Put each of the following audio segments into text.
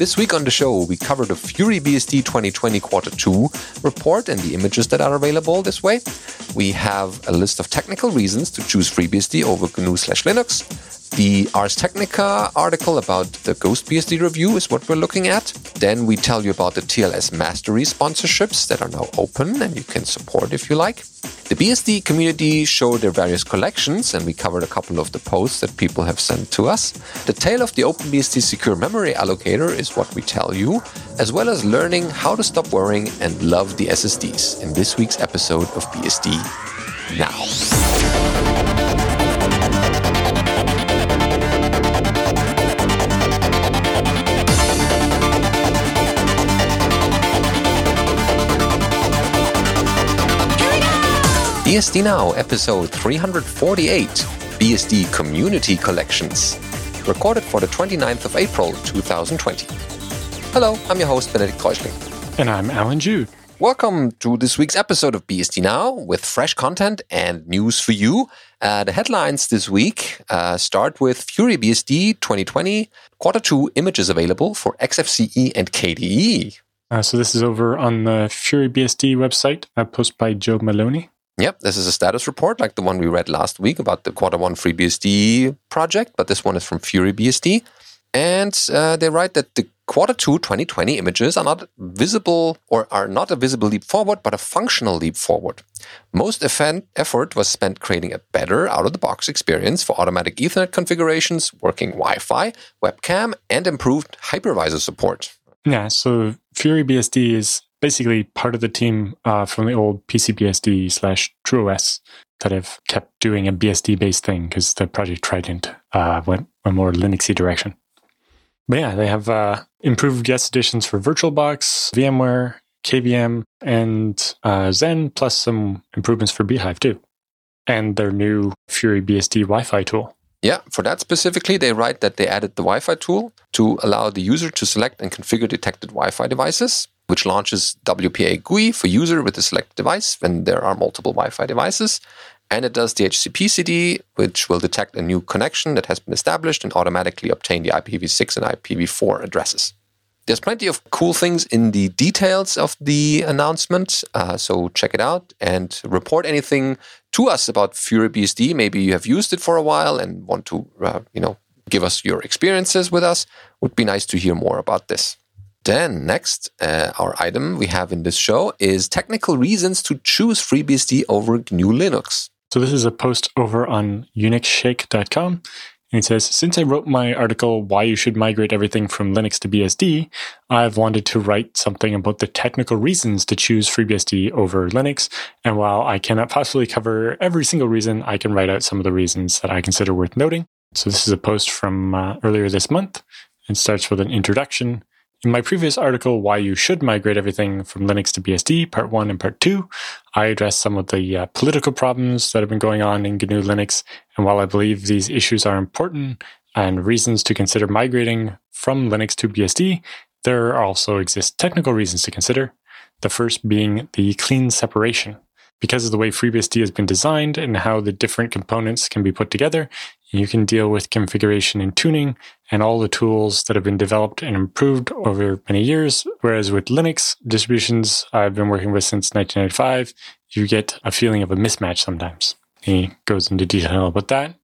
This week on the show, we cover the Fury BSD 2020 Quarter 2 report and the images that are available this way. We have a list of technical reasons to choose FreeBSD over GNU slash Linux. The Ars Technica article about the GhostBSD review is what we're looking at. Then we tell you about the TLS Mastery sponsorships that are now open and you can support if you like. The BSD community showed their various collections, and we covered a couple of the posts that people have sent to us. The tale of the OpenBSD secure memory allocator is what we tell you, as well as learning how to stop worrying and love the SSDs in this week's episode of BSD Now. BSD Now, episode 348 BSD Community Collections, recorded for the 29th of April 2020. Hello, I'm your host, Benedict Reuschling. And I'm Alan Jude. Welcome to this week's episode of BSD Now with fresh content and news for you. Uh, the headlines this week uh, start with FuryBSD 2020 Quarter 2 images available for XFCE and KDE. Uh, so this is over on the FuryBSD website, a post by Joe Maloney. Yep, this is a status report like the one we read last week about the quarter one FreeBSD project, but this one is from FuryBSD. And uh, they write that the quarter two 2020 images are not visible or are not a visible leap forward, but a functional leap forward. Most effort was spent creating a better out of the box experience for automatic Ethernet configurations, working Wi Fi, webcam, and improved hypervisor support. Yeah, so FuryBSD is basically part of the team uh, from the old PCBSD slash TrueOS that have kept doing a BSD based thing because the project Trident uh, went a more Linuxy direction. But yeah, they have uh, improved guest additions for VirtualBox, VMware, KVM, and uh, Xen, plus some improvements for bhyve too, and their new Fury BSD Wi-Fi tool. Yeah, for that specifically, they write that they added the Wi Fi tool to allow the user to select and configure detected Wi Fi devices which launches WPA GUI for user with the select device when there are multiple Wi-Fi devices. And it does DHCP CD, which will detect a new connection that has been established and automatically obtain the IPv6 and IPv4 addresses. There's plenty of cool things in the details of the announcement, uh, so check it out and report anything to us about FuryBSD. Maybe you have used it for a while and want to, uh, you know, give us your experiences with us. Would be nice to hear more about this. Then, next, uh, our item we have in this show is technical reasons to choose FreeBSD over GNU Linux. So, this is a post over on UnixSheikh.com. And it says, Since I wrote my article, Why You Should Migrate Everything from Linux to BSD, I've wanted to write something about the technical reasons to choose FreeBSD over Linux. And while I cannot possibly cover every single reason, I can write out some of the reasons that I consider worth noting. So, this is a post from uh, earlier this month. and starts with an introduction. In my previous article, Why You Should Migrate Everything from Linux to BSD, Part 1 and Part 2, I addressed some of the uh, political problems that have been going on in GNU Linux. And while I believe these issues are important and reasons to consider migrating from Linux to BSD, there also exist technical reasons to consider. The first being the clean separation. Because of the way FreeBSD has been designed and how the different components can be put together, you can deal with configuration and tuning and all the tools that have been developed and improved over many years. Whereas with Linux distributions I've been working with since 1995, you get a feeling of a mismatch sometimes. He goes into detail about that,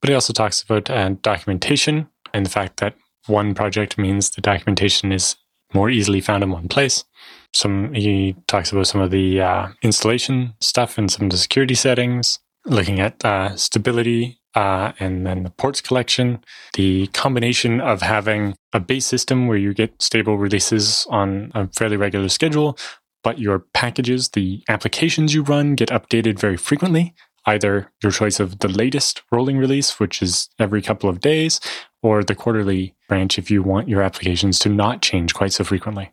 but he also talks about uh, documentation and the fact that one project means the documentation is more easily found in one place. Some he talks about some of the uh, installation stuff and some of the security settings, looking at uh, stability uh, and then the ports collection, the combination of having a base system where you get stable releases on a fairly regular schedule, but your packages, the applications you run, get updated very frequently. Either your choice of the latest rolling release, which is every couple of days, or the quarterly branch if you want your applications to not change quite so frequently.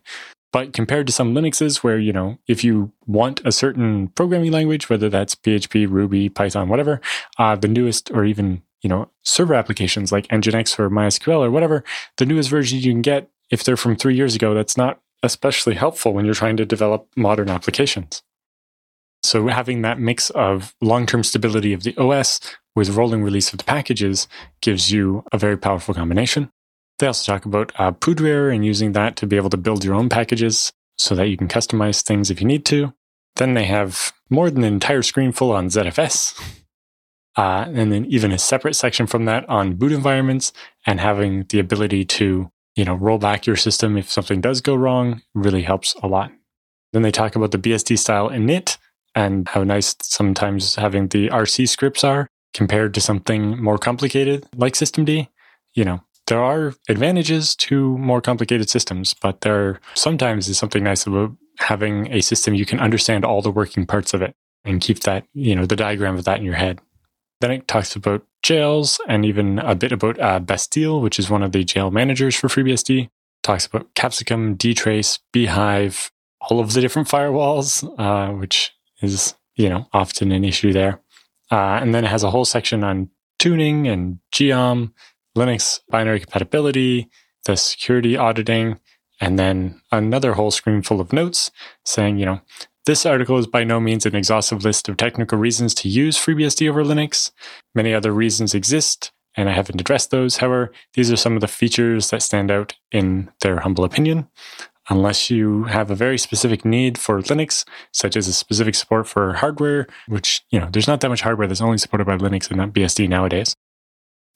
But compared to some Linuxes where, you know, if you want a certain programming language, whether that's PHP, Ruby, Python, whatever, uh, the newest or even, you know, server applications like Nginx or MySQL or whatever, the newest version you can get, if they're from three years ago, that's not especially helpful when you're trying to develop modern applications. So having that mix of long-term stability of the OS with rolling release of the packages gives you a very powerful combination. They also talk about uh, and using that to be able to build your own packages so that you can customize things if you need to. Then they have more than an entire screen full on ZFS. Uh, and then even a separate section from that on boot environments and having the ability to, you know, roll back your system if something does go wrong really helps a lot. Then they talk about the BSD style init and how nice sometimes having the RC scripts are compared to something more complicated like systemd. You know, there are advantages to more complicated systems, but there sometimes is something nice about having a system you can understand all the working parts of it and keep that, you know, the diagram of that in your head. Then it talks about jails and even a bit about uh, Bastille, which is one of the jail managers for FreeBSD. Talks about Capsicum, dtrace, bhyve, all of the different firewalls, uh, which is, you know, often an issue there. Uh, and then it has a whole section on tuning and geom, Linux binary compatibility, the security auditing, and then another whole screen full of notes saying, you know, this article is by no means an exhaustive list of technical reasons to use FreeBSD over Linux. Many other reasons exist, and I haven't addressed those. However, these are some of the features that stand out in their humble opinion. Unless you have a very specific need for Linux, such as a specific support for hardware, which, you know, there's not that much hardware that's only supported by Linux and not BSD nowadays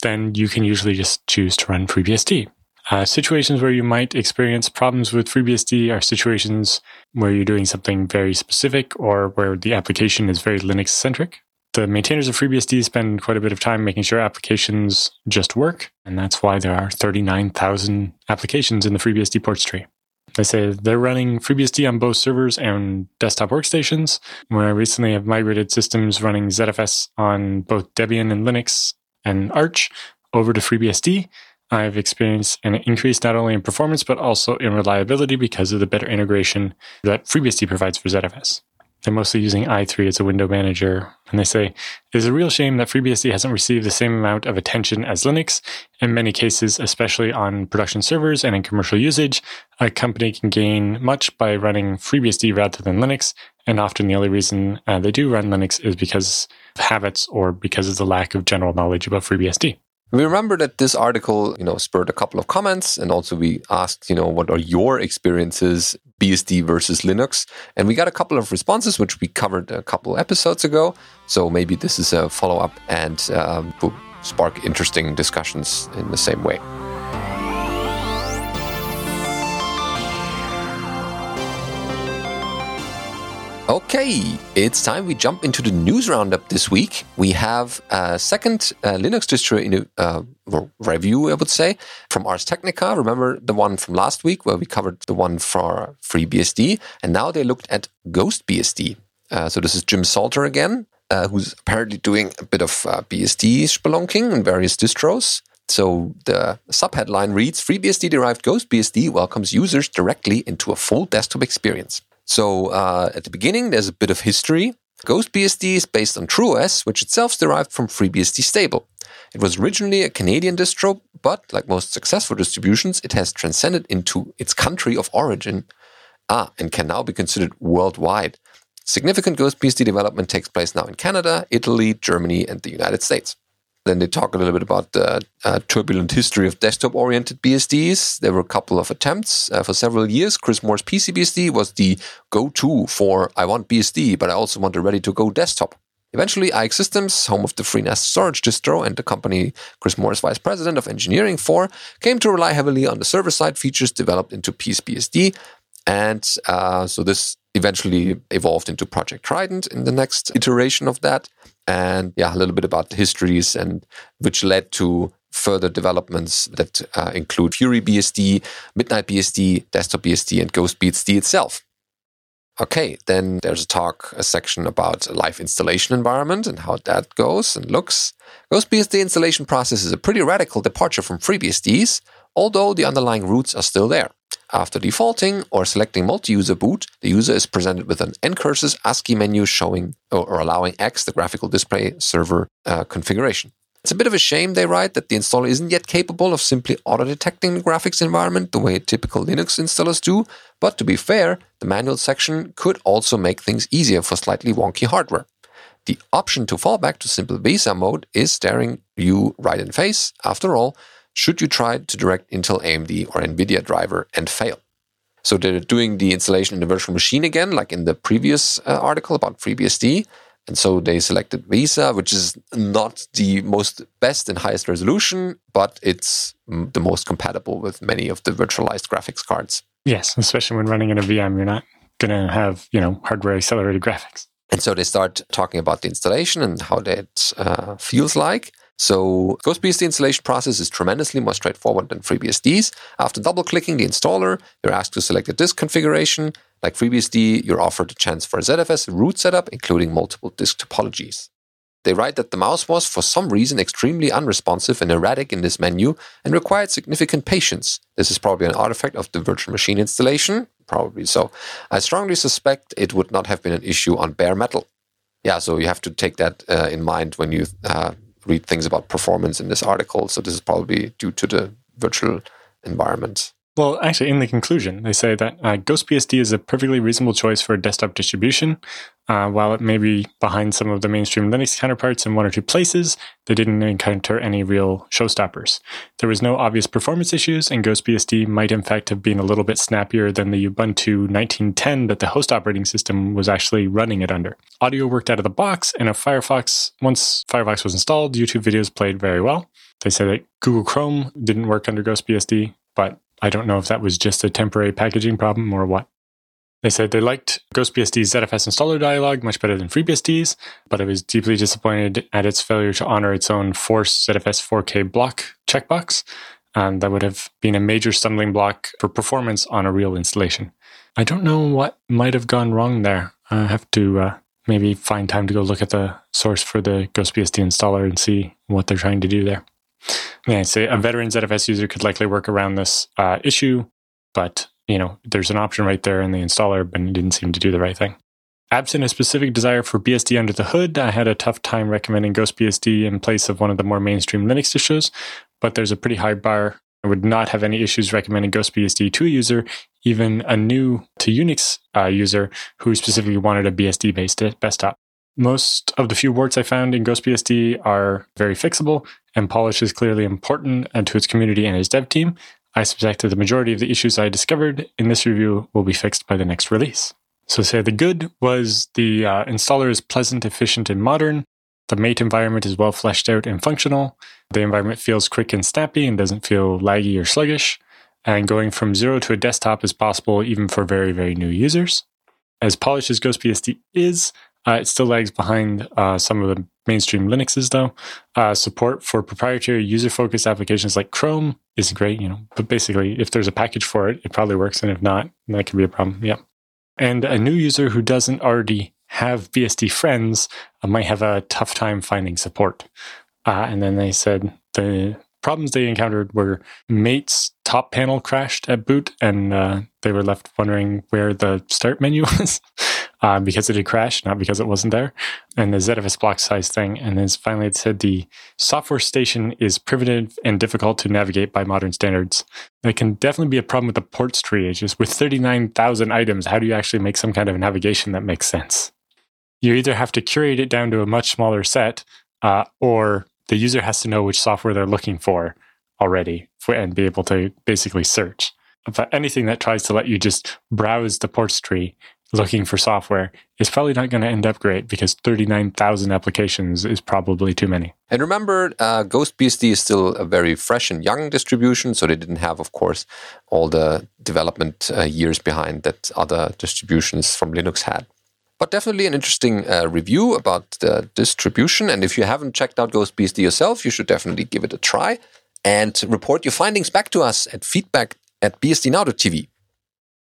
then you can usually just choose to run FreeBSD. Uh, situations where you might experience problems with FreeBSD are situations where you're doing something very specific or where the application is very Linux centric. The maintainers of FreeBSD spend quite a bit of time making sure applications just work, and that's why there are 39,000 applications in the FreeBSD ports tree. They say they're running FreeBSD on both servers and desktop workstations. Where I recently have migrated systems running ZFS on both Debian and Linux and Arch over to FreeBSD, I've experienced an increase not only in performance but also in reliability because of the better integration that FreeBSD provides for ZFS. They're mostly using i3 as a window manager, and they say it is a real shame that FreeBSD hasn't received the same amount of attention as Linux. In many cases, especially on production servers and in commercial usage, a company can gain much by running FreeBSD rather than Linux, and often the only reason uh, they do run Linux is because of habits or because of the lack of general knowledge about FreeBSD. We remember that this article, you know, spurred a couple of comments, and also we asked, you know, what are your experiences BSD versus Linux, and we got a couple of responses, which we covered a couple episodes ago. So maybe this is a follow up and um, will spark interesting discussions in the same way. Okay, it's time we jump into the news roundup this week. We have a second uh, Linux distro in uh, review, I would say, from Ars Technica. Remember the one from last week where we covered the one for FreeBSD, and now they looked at GhostBSD. Uh, so this is Jim Salter again, uh, who's apparently doing a bit of uh, BSD spelunking in various distros. So the subheadline reads FreeBSD derived GhostBSD welcomes users directly into a full desktop experience. So uh, at the beginning, there's a bit of history. GhostBSD is based on TrueOS, which itself derived from FreeBSD stable. It was originally a Canadian distro, but like most successful distributions, it has transcended into its country of origin ah, and can now be considered worldwide. Significant GhostBSD development takes place now in Canada, Italy, Germany, and the United States. Then they talk a little bit about the uh, turbulent history of desktop oriented BSDs. There were a couple of attempts uh, for several years. Kris Moore's PCBSD was the go to for I want BSD, but I also want a ready to go desktop. Eventually, iXsystems, home of the FreeNAS storage distro and the company Kris Moore is vice president of engineering for, came to rely heavily on the server side features developed into PCBSD. And uh, so this eventually evolved into Project Trident in the next iteration of that and yeah, a little bit about histories and which led to further developments that uh, include Fury BSD, Midnight BSD, Desktop BSD, and Ghost BSD itself. Okay, then there's a talk, a section about live installation environment and how that goes and looks. GhostBSD installation process is a pretty radical departure from FreeBSDs, although the underlying roots are still there. After defaulting or selecting multi-user boot, the user is presented with an ncurses ASCII menu showing or, allowing X, the graphical display server uh, configuration. It's a bit of a shame, they write, that the installer isn't yet capable of simply auto-detecting the graphics environment the way typical Linux installers do, but to be fair, the manual section could also make things easier for slightly wonky hardware. The option to fall back to simple VESA mode is staring you right in face. After all, should you try to direct Intel, AMD, or NVIDIA driver and fail. So they're doing the installation in the virtual machine again, like in the previous uh, article about FreeBSD. And so they selected VESA, which is not the most best and highest resolution, but it's the most compatible with many of the virtualized graphics cards. Yes, especially when running in a VM, you're not going to have, you know, hardware accelerated graphics. And so they start talking about the installation and how that uh, feels like. So GhostBSD installation process is tremendously more straightforward than FreeBSD's. After double clicking the installer, you're asked to select a disk configuration. Like FreeBSD, you're offered a chance for a ZFS root setup, including multiple disk topologies. They write that the mouse was, for some reason, extremely unresponsive and erratic in this menu and required significant patience. This is probably an artifact of the virtual machine installation, probably so. I strongly suspect it would not have been an issue on bare metal. Yeah, so you have to take that uh, in mind when you uh, read things about performance in this article. So this is probably due to the virtual environment. Well, actually, in the conclusion, they say that uh, GhostBSD is a perfectly reasonable choice for a desktop distribution. Uh, while it may be behind some of the mainstream Linux counterparts in one or two places, they didn't encounter any real showstoppers. There was no obvious performance issues, and GhostBSD might in fact have been a little bit snappier than the Ubuntu 1910 that the host operating system was actually running it under. Audio worked out of the box, and a Firefox, once Firefox was installed, YouTube videos played very well. They say that Google Chrome didn't work under GhostBSD, but I don't know if that was just a temporary packaging problem or what. They said they liked GhostBSD's ZFS installer dialog much better than FreeBSD's, but it was deeply disappointed at its failure to honor its own forced ZFS 4K block checkbox, and that would have been a major stumbling block for performance on a real installation. I don't know what might have gone wrong there. I have to uh, maybe find time to go look at the source for the GhostBSD installer and see what they're trying to do there. Yeah, say a veteran ZFS user could likely work around this uh, issue, but you know, there's an option right there in the installer, but it didn't seem to do the right thing. Absent a specific desire for BSD under the hood, I had a tough time recommending GhostBSD in place of one of the more mainstream Linux distros, but there's a pretty high bar. I would not have any issues recommending GhostBSD to a user, even a new to Unix uh, user who specifically wanted a BSD based desktop. Most of the few warts I found in GhostBSD are very fixable, and polish is clearly important to its community and its dev team. I suspect that the majority of the issues I discovered in this review will be fixed by the next release. So, say the good was the uh, installer is pleasant, efficient, and modern. The mate environment is well fleshed out and functional. The environment feels quick and snappy and doesn't feel laggy or sluggish. And going from zero to a desktop is possible even for very, very new users. As polished as GhostBSD is, uh, it still lags behind uh, some of the mainstream Linuxes, though. Uh, support for proprietary user-focused applications like Chrome is great, you know. But basically, if there's a package for it, it probably works, and if not, that could be a problem. Yeah. And a new user who doesn't already have BSD friends uh, might have a tough time finding support. Uh, and then they said the problems they encountered were Mate's top panel crashed at boot, and uh, they were left wondering where the start menu was uh, because it had crashed, not because it wasn't there. And the ZFS block size thing. And then finally, it said the software station is primitive and difficult to navigate by modern standards. That can definitely be a problem with the ports tree. Just with 39,000 items, how do you actually make some kind of navigation that makes sense? You either have to curate it down to a much smaller set, uh, or the user has to know which software they're looking for already and be able to basically search. But anything that tries to let you just browse the ports tree looking for software is probably not going to end up great because 39,000 applications is probably too many. And remember, uh, GhostBSD is still a very fresh and young distribution, so they didn't have, of course, all the development uh, years behind that other distributions from Linux had. But definitely an interesting uh, review about the distribution. And if you haven't checked out GhostBSD yourself, you should definitely give it a try and report your findings back to us at feedback at bsdnow.tv.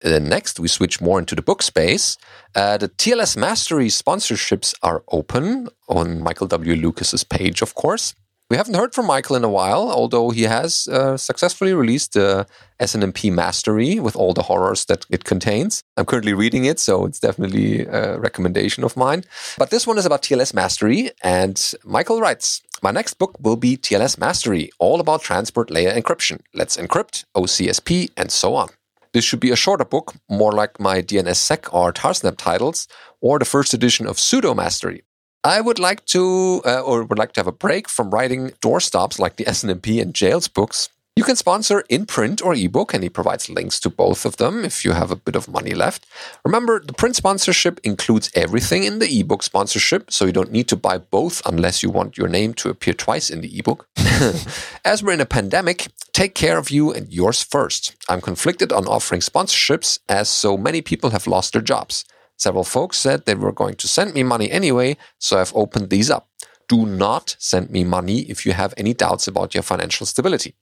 Next, we switch more into the book space. Uh, the TLS Mastery sponsorships are open on Michael W. Lucas's page, of course. We haven't heard from Michael in a while, although he has uh, successfully released the SNMP Mastery with all the horrors that it contains. I'm currently reading it, so it's definitely a recommendation of mine. But this one is about TLS Mastery, and Michael writes, my next book will be TLS Mastery, all about transport layer encryption. Let's encrypt, OCSP, and so on. This should be a shorter book, more like my DNSSEC or Tarsnap titles, or the first edition of Sudo Mastery. I would like to, uh, or would like to have a break from writing doorstops like the SNMP and Jails books, You can sponsor in print or ebook, and he provides links to both of them if you have a bit of money left. Remember, the print sponsorship includes everything in the ebook sponsorship, so you don't need to buy both unless you want your name to appear twice in the ebook. As we're in a pandemic, take care of you and yours first. I'm conflicted on offering sponsorships as so many people have lost their jobs. Several folks said they were going to send me money anyway, so I've opened these up. Do not send me money if you have any doubts about your financial stability.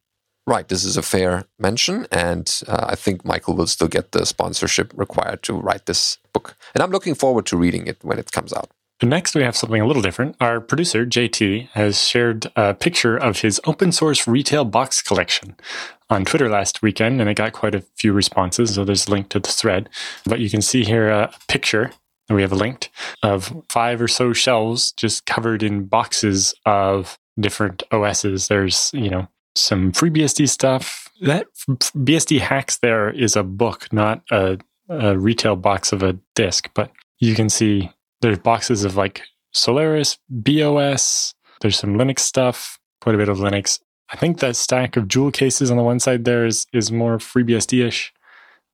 Right, this is a fair mention, and uh, I think Michael will still get the sponsorship required to write this book. And I'm looking forward to reading it when it comes out. Next, we have something a little different. Our producer, JT, has shared a picture of his open source retail box collection on Twitter last weekend, and it got quite a few responses. So there's a link to the thread. But you can see here a picture that we have linked of five or so shelves just covered in boxes of different OSs. There's, you know, some FreeBSD stuff. That BSD hacks there is a book, not a, a retail box of a disk, but you can see there's boxes of like Solaris, BeOS, there's some Linux stuff, quite a bit of Linux. I think that stack of jewel cases on the one side there is, is more FreeBSD-ish.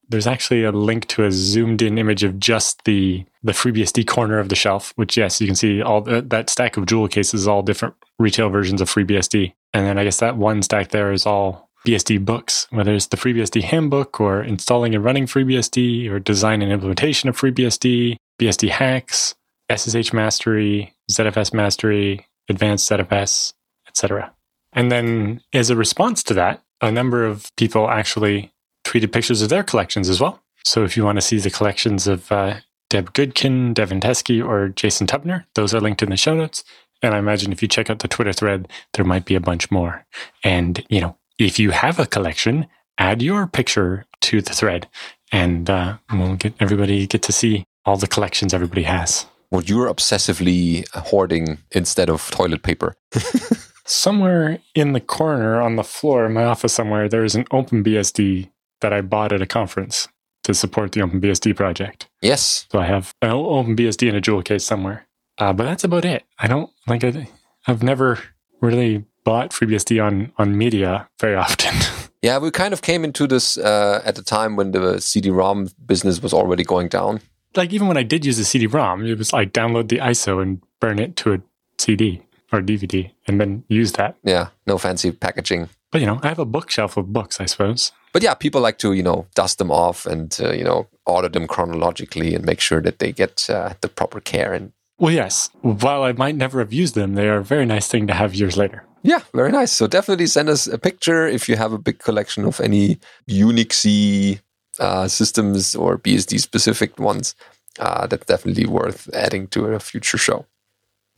There's actually a link to a zoomed in image of just the the FreeBSD corner of the shelf, which yes, you can see all the, that stack of jewel cases, is all different retail versions of FreeBSD. And then I guess that one stack there is all BSD books, whether it's the FreeBSD handbook or installing and running FreeBSD or design and implementation of FreeBSD, BSD hacks, SSH mastery, ZFS mastery, advanced ZFS, etc. And then as a response to that, a number of people actually tweeted pictures of their collections as well. So if you want to see the collections of uh, Deb Goodkin, Devin Teske, or Jason Tubnor, those are linked in the show notes. And I imagine if you check out the Twitter thread, there might be a bunch more. And, you know, if you have a collection, add your picture to the thread and uh, we'll get everybody get to see all the collections everybody has. What you're obsessively hoarding instead of toilet paper. somewhere in the corner on the floor in my office somewhere, there's an OpenBSD that I bought at a conference to support the OpenBSD project. Yes. So I have an OpenBSD in a jewel case somewhere. Uh, but that's about it. I don't like I, I've never really bought FreeBSD on on media very often. yeah, we kind of came into this uh, at the time when the CD-ROM business was already going down. Like even when I did use a CD-ROM, it was like download the ISO and burn it to a CD or DVD and then use that. Yeah, no fancy packaging. But you know, I have a bookshelf of books, I suppose. But yeah, people like to you know dust them off and uh, you know order them chronologically and make sure that they get uh, the proper care and well, yes. While I might never have used them, they are a very nice thing to have years later. Yeah, very nice. So definitely send us a picture if you have a big collection of any Unixy uh, systems or BSD specific ones. Uh, that's definitely worth adding to a future show.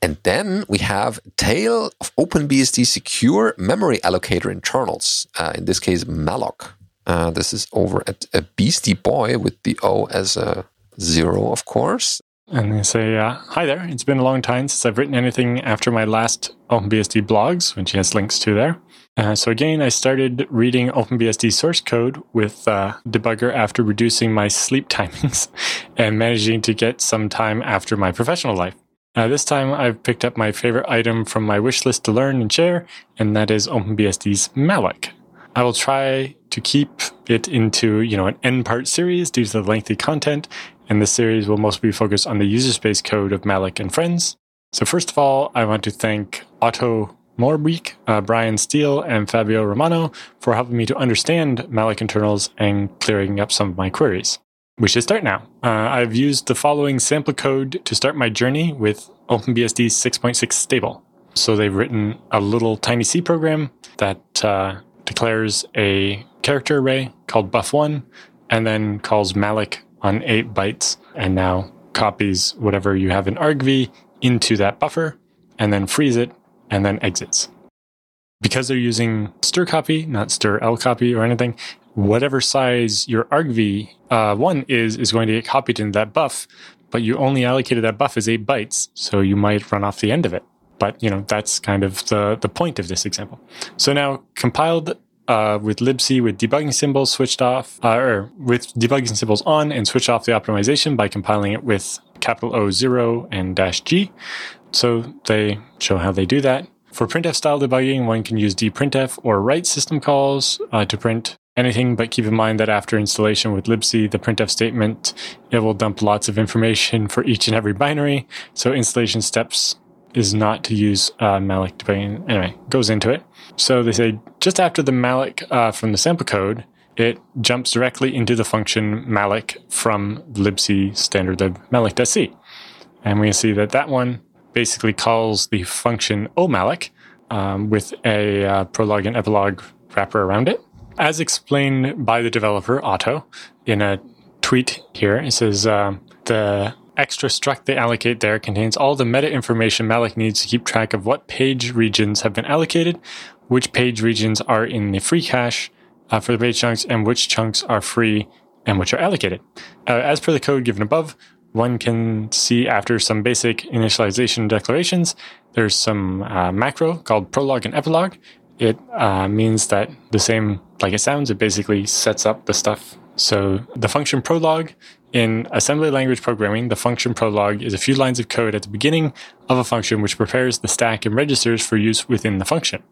And then we have Tale of OpenBSD Secure Memory Allocator internals. Uh, in this case, malloc. Uh, this is over at a Beastie Boy with the O as a zero, of course. And they say, uh, Hi there. It's been a long time since I've written anything after my last OpenBSD blogs, which he has links to there. Uh, so, again, I started reading OpenBSD source code with uh, Debugger after reducing my sleep timings and managing to get some time after my professional life. Uh, this time, I've picked up my favorite item from my wish list to learn and share, and that is OpenBSD's malloc. I will try to keep it into, you know, an n part series due to the lengthy content, and this series will mostly focus on the user space code of malloc and friends. So first of all, I want to thank Otto Moerbeek, uh, Bryan Steele, and Fabio Romano for helping me to understand malloc internals and clearing up some of my queries. We should start now. Uh, I've used the following sample code to start my journey with OpenBSD 6.6 stable. So they've written a little tiny C program that uh, declares a character array called buff1 and then calls malloc on 8 bytes and now copies whatever you have in argv into that buffer and then frees it and then exits. Because they're using strcpy, not strlcpy or anything, whatever size your argv uh, one is is going to get copied into that buff, but you only allocated that buff as 8 bytes, so you might run off the end of it. But you know that's kind of the the point of this example. So now compiled uh, with libc with debugging symbols switched off, uh, or with debugging symbols on and switch off the optimization by compiling it with capital O zero and dash G. So they show how they do that. For printf style debugging, one can use dprintf or write system calls uh, to print anything, but keep in mind that after installation with libc, the printf statement, it will dump lots of information for each and every binary. So installation steps is not to use uh, malloc debugging. Anyway, goes into it. So they say just after the malloc uh, from the sample code, it jumps directly into the function malloc from libc standard of malloc.c. And we see that that one basically calls the function omalloc um, with a uh, prolog and epilogue wrapper around it. As explained by the developer, Otto, in a tweet here, it says uh, the extra struct they allocate there contains all the meta information malloc needs to keep track of what page regions have been allocated, which page regions are in the free cache uh, for the page chunks, and which chunks are free and which are allocated. Uh, as per the code given above, one can see after some basic initialization declarations, there's some uh, macro called prolog and epilogue. It uh, means that the same like it sounds, it basically sets up the stuff. So the function prolog in assembly language programming, the function prolog is a few lines of code at the beginning of a function which prepares the stack and registers for use within the function.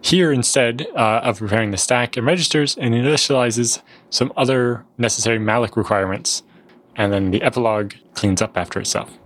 Here, instead uh, of preparing the stack and registers, it initializes some other necessary malloc requirements and then the epilogue cleans up after itself.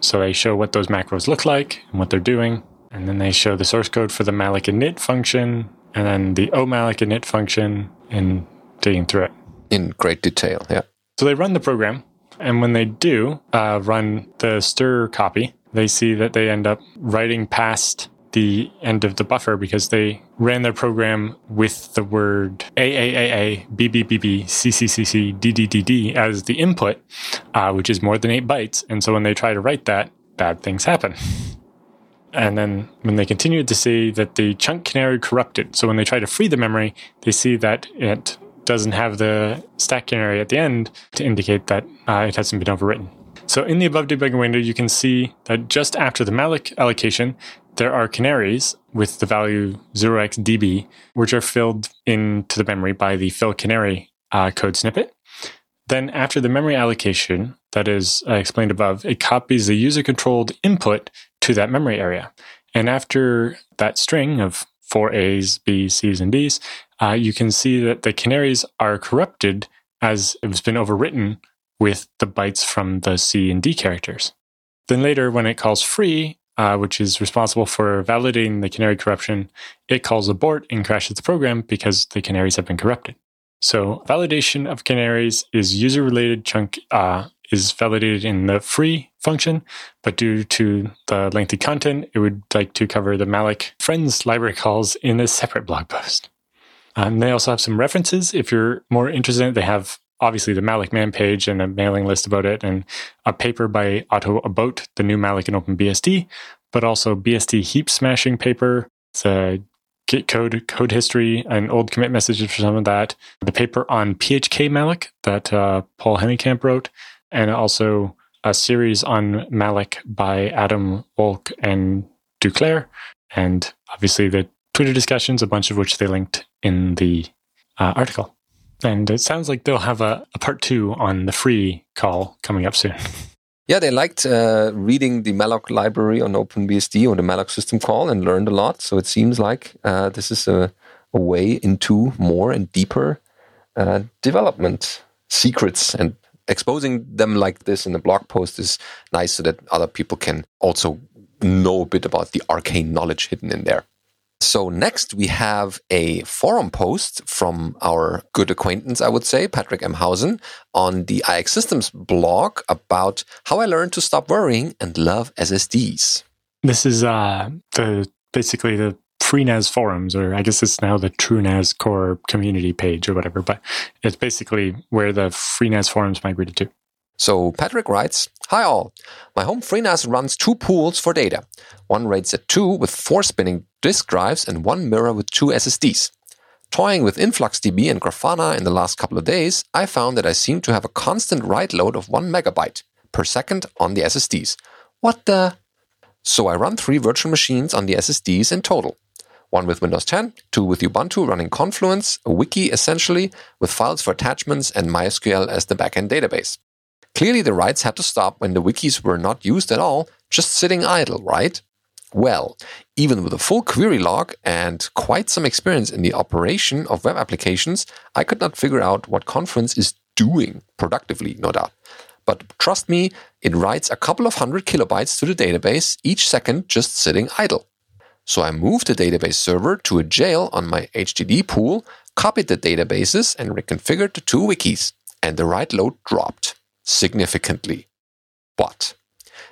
So they show what those macros look like and what they're doing, and then they show the source code for the malloc init function, and then the omalloc init function, and digging through it in great detail. Yeah. So they run the program, and when they do uh, run the stir copy, they see that they end up writing past the end of the buffer because they ran their program with the word AAAA, BBBB, CCCC, DDDD as the input, uh, which is more than eight bytes. And so when they try to write that, bad things happen. And then when they continue to see that the chunk canary corrupted, so when they try to free the memory, they see that it doesn't have the stack canary at the end to indicate that uh, it hasn't been overwritten. So in the above debugging window, you can see that just after the malloc allocation, there are canaries with the value 0xdb, which are filled into the memory by the fill canary uh, code snippet. Then, after the memory allocation that is explained above, it copies the user controlled input to that memory area. And after that string of four A's, B's, C's, and D's, uh, you can see that the canaries are corrupted as it has been overwritten with the bytes from the C and D characters. Then later, when it calls free, uh, which is responsible for validating the canary corruption, it calls abort and crashes the program because the canaries have been corrupted. So validation of canaries is user related chunk uh, is validated in the free function, but due to the lengthy content, it would like to cover the malloc friends library calls in a separate blog post. And um, they also have some references. If you're more interested, they have obviously the malloc man page and a mailing list about it, and a paper by Otto about the new malloc in OpenBSD, but also BSD heap smashing paper. It's a Git code, code history, and old commit messages for some of that. The paper on PHK malloc that uh, Poul-Henning Kamp wrote, and also a series on malloc by Adam Wolk and Duclair, and obviously the Twitter discussions, a bunch of which they linked in the uh, article. And it sounds like they'll have a, a part two on the free call coming up soon. Yeah, they liked uh, reading the malloc library on OpenBSD or the malloc system call and learned a lot. So it seems like uh, this is a, a, way into more and deeper uh, development secrets and exposing them like this in a blog post is nice so that other people can also know a bit about the arcane knowledge hidden in there. So next we have a forum post from our good acquaintance, I would say, Patrick M. Hausen, on the iXsystems blog about how I learned to stop worrying and love SSDs. This is uh, the basically the FreeNAS forums, or I guess it's now the TrueNAS core community page or whatever, but it's basically where the FreeNAS forums migrated to. So Patrick writes, Hi all. My home FreeNAS runs two pools for data. One RAID Z2 with four spinning disk drives and one mirror with two SSDs. Toying with InfluxDB and Grafana in the last couple of days, I found that I seem to have a constant write load of one megabyte per second on the SSDs. What the? So I run three virtual machines on the SSDs in total. One with Windows 10, two with Ubuntu running Confluence, a wiki essentially, with files for attachments and MySQL as the backend database. Clearly, the writes had to stop when the wikis were not used at all, just sitting idle, right? Well, even with a full query log and quite some experience in the operation of web applications, I could not figure out what Confluence is doing productively, no doubt. But trust me, it writes a couple of hundred kilobytes to the database each second just sitting idle. So I moved the database server to a jail on my HDD pool, copied the databases, and reconfigured the two wikis. And the write load dropped significantly. But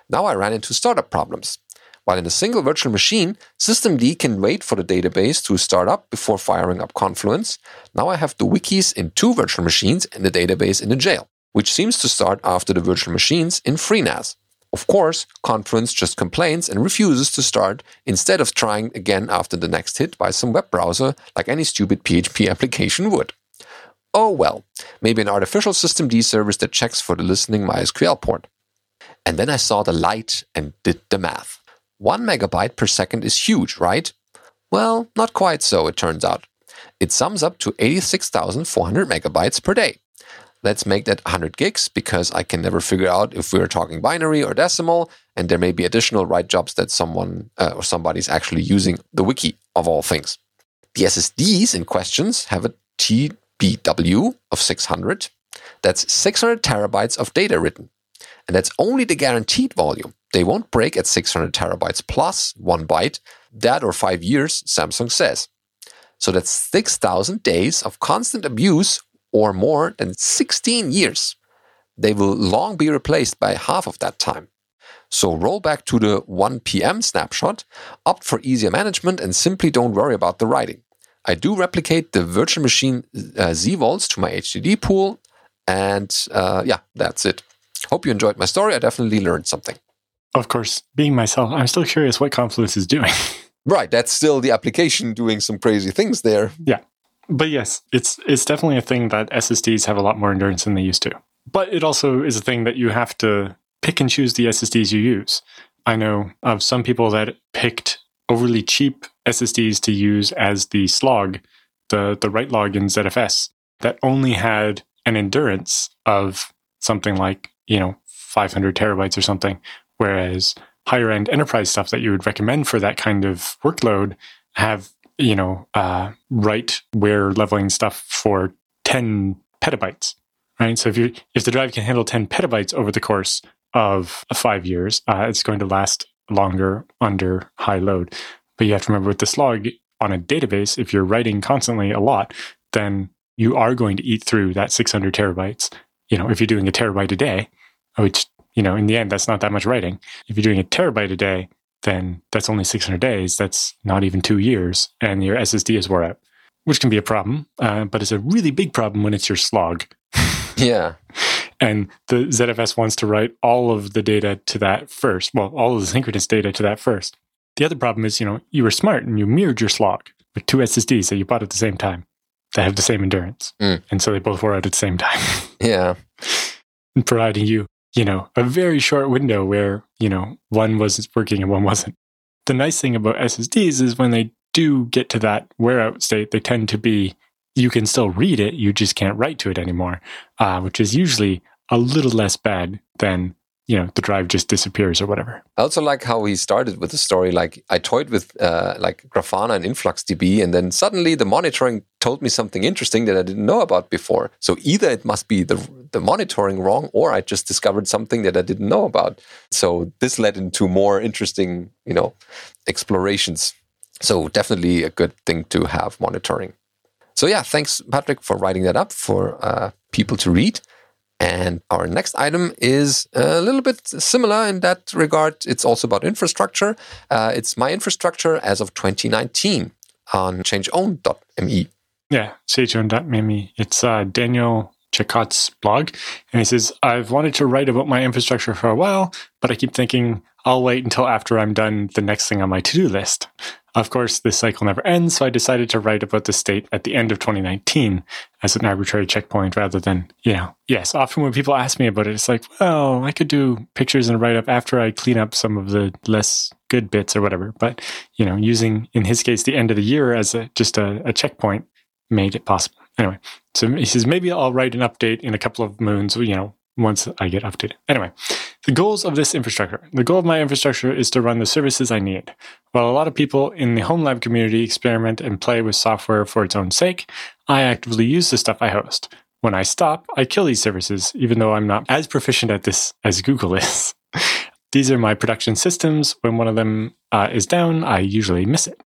now I ran into startup problems. While in a single virtual machine, systemd can wait for the database to start up before firing up Confluence. Now I have the wikis in two virtual machines and the database in the jail, which seems to start after the virtual machines in FreeNAS. Of course, Confluence just complains and refuses to start instead of trying again after the next hit by some web browser like any stupid PHP application would. Oh well, maybe an artificial systemd service that checks for the listening MySQL port. And then I saw the light and did the math. One megabyte per second is huge, right? Well, not quite so, it turns out. It sums up to 86,400 megabytes per day. Let's make that 100 gigs because I can never figure out if we're talking binary or decimal, and there may be additional write jobs that someone uh, or somebody's actually using the wiki of all things. The SSDs in questions have a TBW of 600. That's 600 terabytes of data written. And that's only the guaranteed volume. They won't break at 600 terabytes plus one byte. That or five years, Samsung says. So that's 6,000 days of constant abuse or more than 16 years. They will long be replaced by half of that time. So roll back to the 1 p.m. snapshot, opt for easier management, and simply don't worry about the writing. I do replicate the virtual machine uh, zvols to my HDD pool, and uh, yeah, that's it. Hope you enjoyed my story. I definitely learned something. Of course, being myself, I'm still curious what Confluence is doing. right, that's still the application doing some crazy things there. Yeah but yes, it's it's definitely a thing that SSDs have a lot more endurance than they used to. But it also is a thing that you have to pick and choose the SSDs you use. I know of some people that picked overly cheap SSDs to use as the slog, the the write log in ZFS that only had an endurance of something like, you know, 500 terabytes or something, whereas higher end enterprise stuff that you would recommend for that kind of workload have you know, uh, write where leveling stuff for 10 petabytes, right? So if you if the drive can handle 10 petabytes over the course of five years, uh, it's going to last longer under high load. But you have to remember with the slog on a database, if you're writing constantly a lot, then you are going to eat through that 600 terabytes. You know, if you're doing a terabyte a day, which, you know, in the end, that's not that much writing. If you're doing a terabyte a day, then that's only 600 days. That's not even two years, and your SSD is wore out, which can be a problem. Uh, but it's a really big problem when it's your slog. yeah. And the ZFS wants to write all of the data to that first. Well, all of the synchronous data to that first. The other problem is, you know, you were smart and you mirrored your slog with two SSDs that you bought at the same time that have the same endurance. Mm. And so they both wore out at the same time. yeah. And providing you you know, a very short window where, you know, one was working and one wasn't. The nice thing about SSDs is when they do get to that wear out state, they tend to be, you can still read it, you just can't write to it anymore, uh, which is usually a little less bad than you know the drive just disappears or whatever. I also like how he started with the story. Like I toyed with uh, like Grafana and InfluxDB, and then suddenly the monitoring told me something interesting that I didn't know about before. So either it must be the the monitoring wrong, or I just discovered something that I didn't know about. So this led into more interesting, you know, explorations. So definitely a good thing to have monitoring. So yeah, thanks Patrick for writing that up for uh, people to read. And our next item is a little bit similar in that regard. It's also about infrastructure. Uh, it's my infrastructure as of 2019 on changeown.me. Yeah, changeown.me. It's uh, Daniel Jakots' blog. And he says, I've wanted to write about my infrastructure for a while, but I keep thinking I'll wait until after I'm done the next thing on my to do list. Of course, this cycle never ends, so I decided to write about the state at the end of 2019 as an arbitrary checkpoint rather than, you know, yes, often when people ask me about it, it's like, well, I could do pictures and write up after I clean up some of the less good bits or whatever. But, you know, using, in his case, the end of the year as a, just a, a checkpoint made it possible. Anyway, so he says, maybe I'll write an update in a couple of moons, you know, once I get updated. Anyway, the goals of this infrastructure. The goal of my infrastructure is to run the services I need. While a lot of people in the home lab community experiment and play with software for its own sake, I actively use the stuff I host. When I stop, I kill these services, even though I'm not as proficient at this as Google is. these are my production systems. When one of them uh, is down, I usually miss it.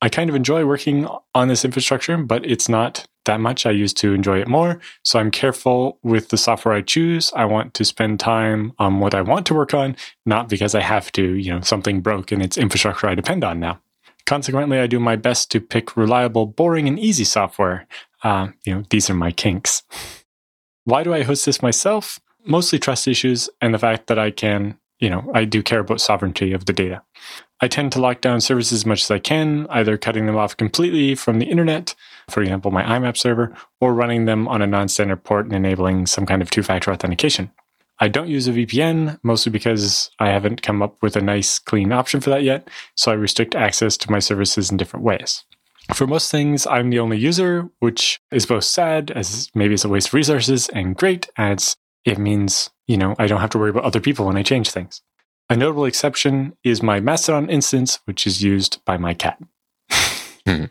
I kind of enjoy working on this infrastructure, but it's not that much. I used to enjoy it more. So I'm careful with the software I choose. I want to spend time on what I want to work on, not because I have to, you know, something broke and it's infrastructure I depend on now. Consequently, I do my best to pick reliable, boring, and easy software. Uh, you know, these are my kinks. Why do I host this myself? Mostly trust issues and the fact that I can, you know, I do care about sovereignty of the data. I tend to lock down services as much as I can, either cutting them off completely from the internet, for example, my IMAP server, or running them on a non standard port and enabling some kind of two factor authentication. I don't use a VPN, mostly because I haven't come up with a nice, clean option for that yet, so I restrict access to my services in different ways. For most things, I'm the only user, which is both sad, as maybe it's a waste of resources, and great, as it means, you know, I don't have to worry about other people when I change things. A notable exception is my Mastodon instance, which is used by my cat. Hmm.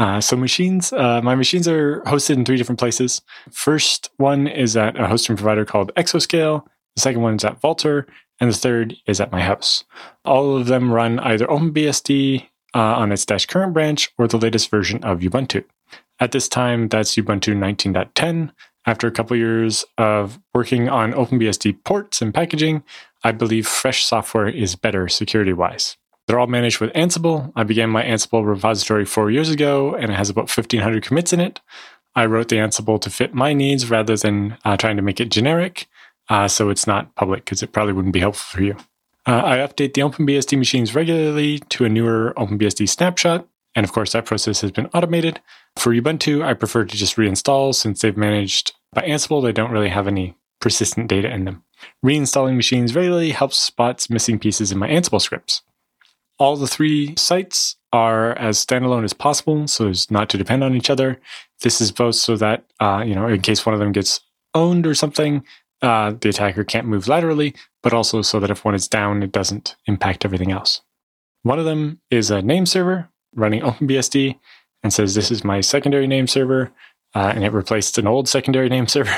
Uh, so machines, uh, my machines are hosted in three different places. First one is at a hosting provider called Exoscale. The second one is at Vultr, and the third is at my house. All of them run either OpenBSD uh, on its dash current branch or the latest version of Ubuntu. At this time, that's Ubuntu 19.10. After a couple years of working on OpenBSD ports and packaging, I believe fresh software is better security wise. They're all managed with Ansible. I began my Ansible repository four years ago, and it has about 1,500 commits in it. I wrote the Ansible to fit my needs rather than uh, trying to make it generic, uh, so it's not public because it probably wouldn't be helpful for you. Uh, I update the OpenBSD machines regularly to a newer OpenBSD snapshot, and of course, that process has been automated. For Ubuntu, I prefer to just reinstall since they've managed by Ansible, they don't really have any persistent data in them. Reinstalling machines regularly helps spot missing pieces in my Ansible scripts. All the three sites are as standalone as possible, so as not to depend on each other. This is both so that, uh, you know, in case one of them gets owned or something, uh, the attacker can't move laterally, but also so that if one is down, it doesn't impact everything else. One of them is a name server running OpenBSD and says, This is my secondary name server. Uh, and it replaced an old secondary name server.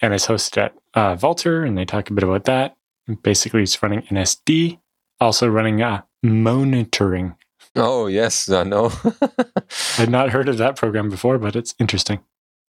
and it's hosted at uh, and they talk a bit about that. Basically, it's running NSD, also running uh, monitoring. Oh, yes, I know. I'd not heard of that program before, but it's interesting.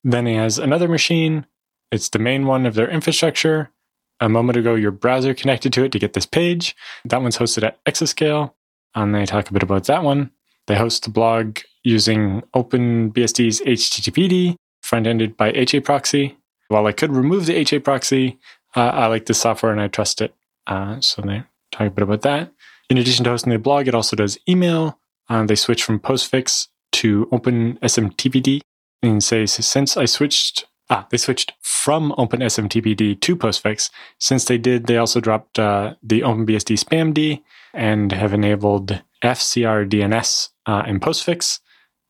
Then he has another machine. It's the main one of their infrastructure. A moment ago, your browser connected to it to get this page. That one's hosted at Exoscale, and they talk a bit about that one. They host the blog using OpenBSD's HTTPD, front ended by HA proxy. While I could remove the HA proxy, uh, I like the software and I trust it. Uh, so they talk a bit about that. In addition to hosting the blog, it also does email. Uh, they switch from Postfix to OpenSMTPD and say, since I switched, ah, they switched from OpenSMTPD to Postfix. Since they did, they also dropped uh, the OpenBSD spamd and have enabled FCR DNS uh, in Postfix.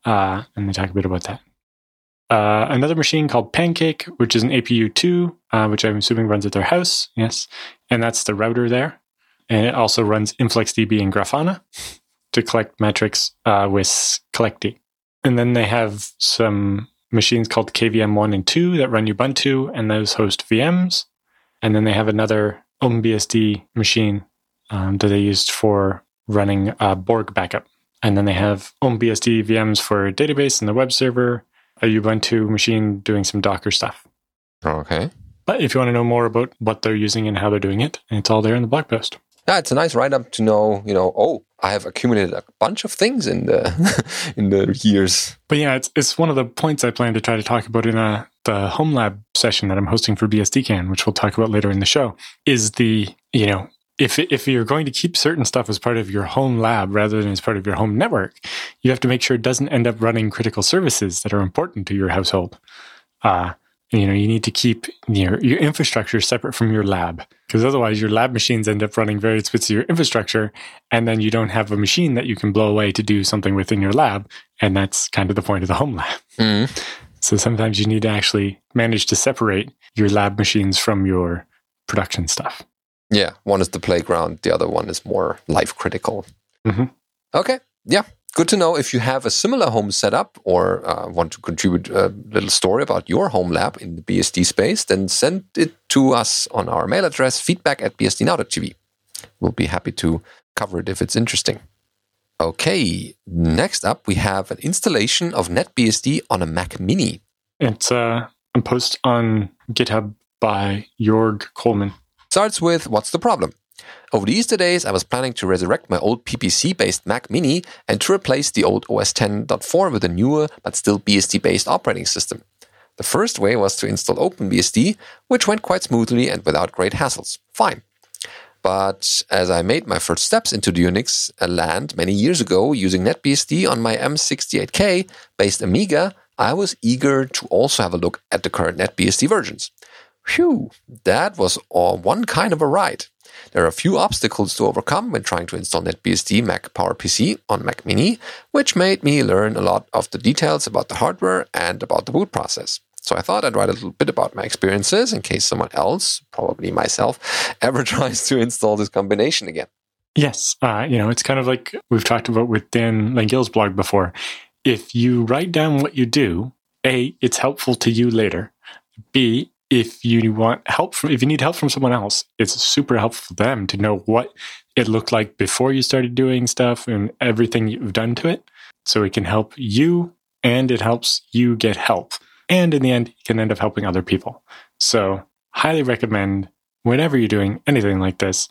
Uh, and they talk a bit about that. Uh, another machine called Pancake, which is an APU2, uh, which I'm assuming runs at their house. Yes. And that's the router there. And it also runs InfluxDB and Grafana to collect metrics uh, with collectd. And then they have some machines called KVM1 and 2 that run Ubuntu, and those host VMs. And then they have another OpenBSD machine um, that they used for running a Borg backup. And then they have OpenBSD VMs for database and the web server, a Ubuntu machine doing some Docker stuff. Okay. But if you want to know more about what they're using and how they're doing it, it's all there in the blog post. Yeah, it's a nice write up to know, you know, oh, I have accumulated a bunch of things in the in the years. But yeah, it's it's one of the points I plan to try to talk about in a uh, the home lab session that I'm hosting for BSDCan, which we'll talk about later in the show, is the, you know, if if you're going to keep certain stuff as part of your home lab rather than as part of your home network, you have to make sure it doesn't end up running critical services that are important to your household. Uh, you know, you need to keep your your infrastructure separate from your lab because otherwise your lab machines end up running various bits of your infrastructure, and then you don't have a machine that you can blow away to do something within your lab, and that's kind of the point of the home lab. Mm. So sometimes you need to actually manage to separate your lab machines from your production stuff. Yeah, one is the playground, the other one is more life critical. Mhm. Okay, yeah, good to know. If you have a similar home setup or uh, want to contribute a little story about your home lab in the BSD space, then send it to us on our mail address feedback at bsdnow.tv. We'll be happy to cover it if it's interesting. Okay, next up we have an installation of NetBSD on a Mac Mini. It's uh, a post on GitHub by Jorg Coleman. Starts with what's the problem? Over the Easter days, I was planning to resurrect my old PPC based Mac Mini and to replace the old OS 10.4 with a newer but still BSD based operating system. The first way was to install OpenBSD, which went quite smoothly and without great hassles. Fine. But as I made my first steps into the Unix land many years ago using NetBSD on my M68K based Amiga, I was eager to also have a look at the current NetBSD versions. Phew, that was all one kind of a ride. There are a few obstacles to overcome when trying to install NetBSD Mac PowerPC on Mac Mini, which made me learn a lot of the details about the hardware and about the boot process. So I thought I'd write a little bit about my experiences in case someone else, probably myself, ever tries to install this combination again. Yes, uh, you know, it's kind of like we've talked about with Dan Langille's blog before. If you write down what you do, A, it's helpful to you later. B, if you want help from if you need help from someone else, it's super helpful for them to know what it looked like before you started doing stuff and everything you've done to it. So it can help you and it helps you get help. And in the end, you can end up helping other people. So highly recommend whenever you're doing anything like this,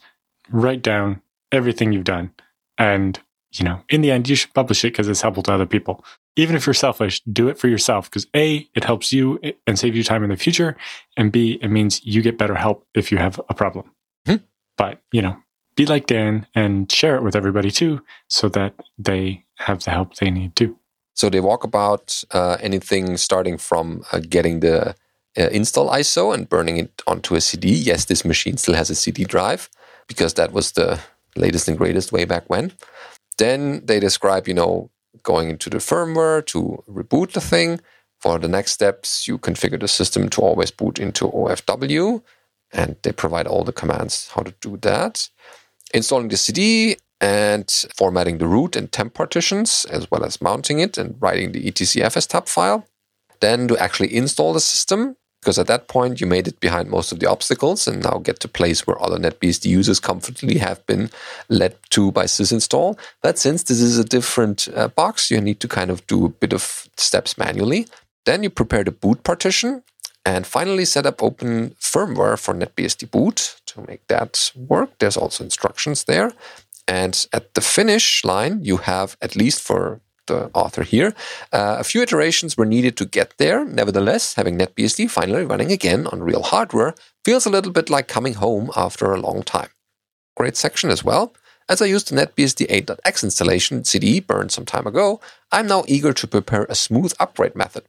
write down everything you've done. And, you know, in the end, you should publish it because it's helpful to other people. Even if you're selfish, do it for yourself because A, it helps you and save you time in the future. And B, it means you get better help if you have a problem. Hmm. But, you know, be like Dan and share it with everybody too so that they have the help they need too. So they walk about uh, anything starting from uh, getting the uh, install ISO and burning it onto a CD. Yes, this machine still has a CD drive because that was the latest and greatest way back when. Then they describe, you know, going into the firmware to reboot the thing. For the next steps, you configure the system to always boot into OFW, and they provide all the commands how to do that. Installing the CD and formatting the root and temp partitions, as well as mounting it and writing the etcfs tab file. Then to actually install the system, because at that point you made it behind most of the obstacles and now get to place where other NetBSD users comfortably have been led to by sysinstall. But since this is a different uh, box, you need to kind of do a bit of steps manually. Then you prepare the boot partition and finally set up open firmware for NetBSD boot to make that work. There's also instructions there. And at the finish line, you have, at least for the author here, uh, a few iterations were needed to get there. Nevertheless, having NetBSD finally running again on real hardware feels a little bit like coming home after a long time. Great section as well. As I used the NetBSD 8.x installation CD burned some time ago, I'm now eager to prepare a smooth upgrade method.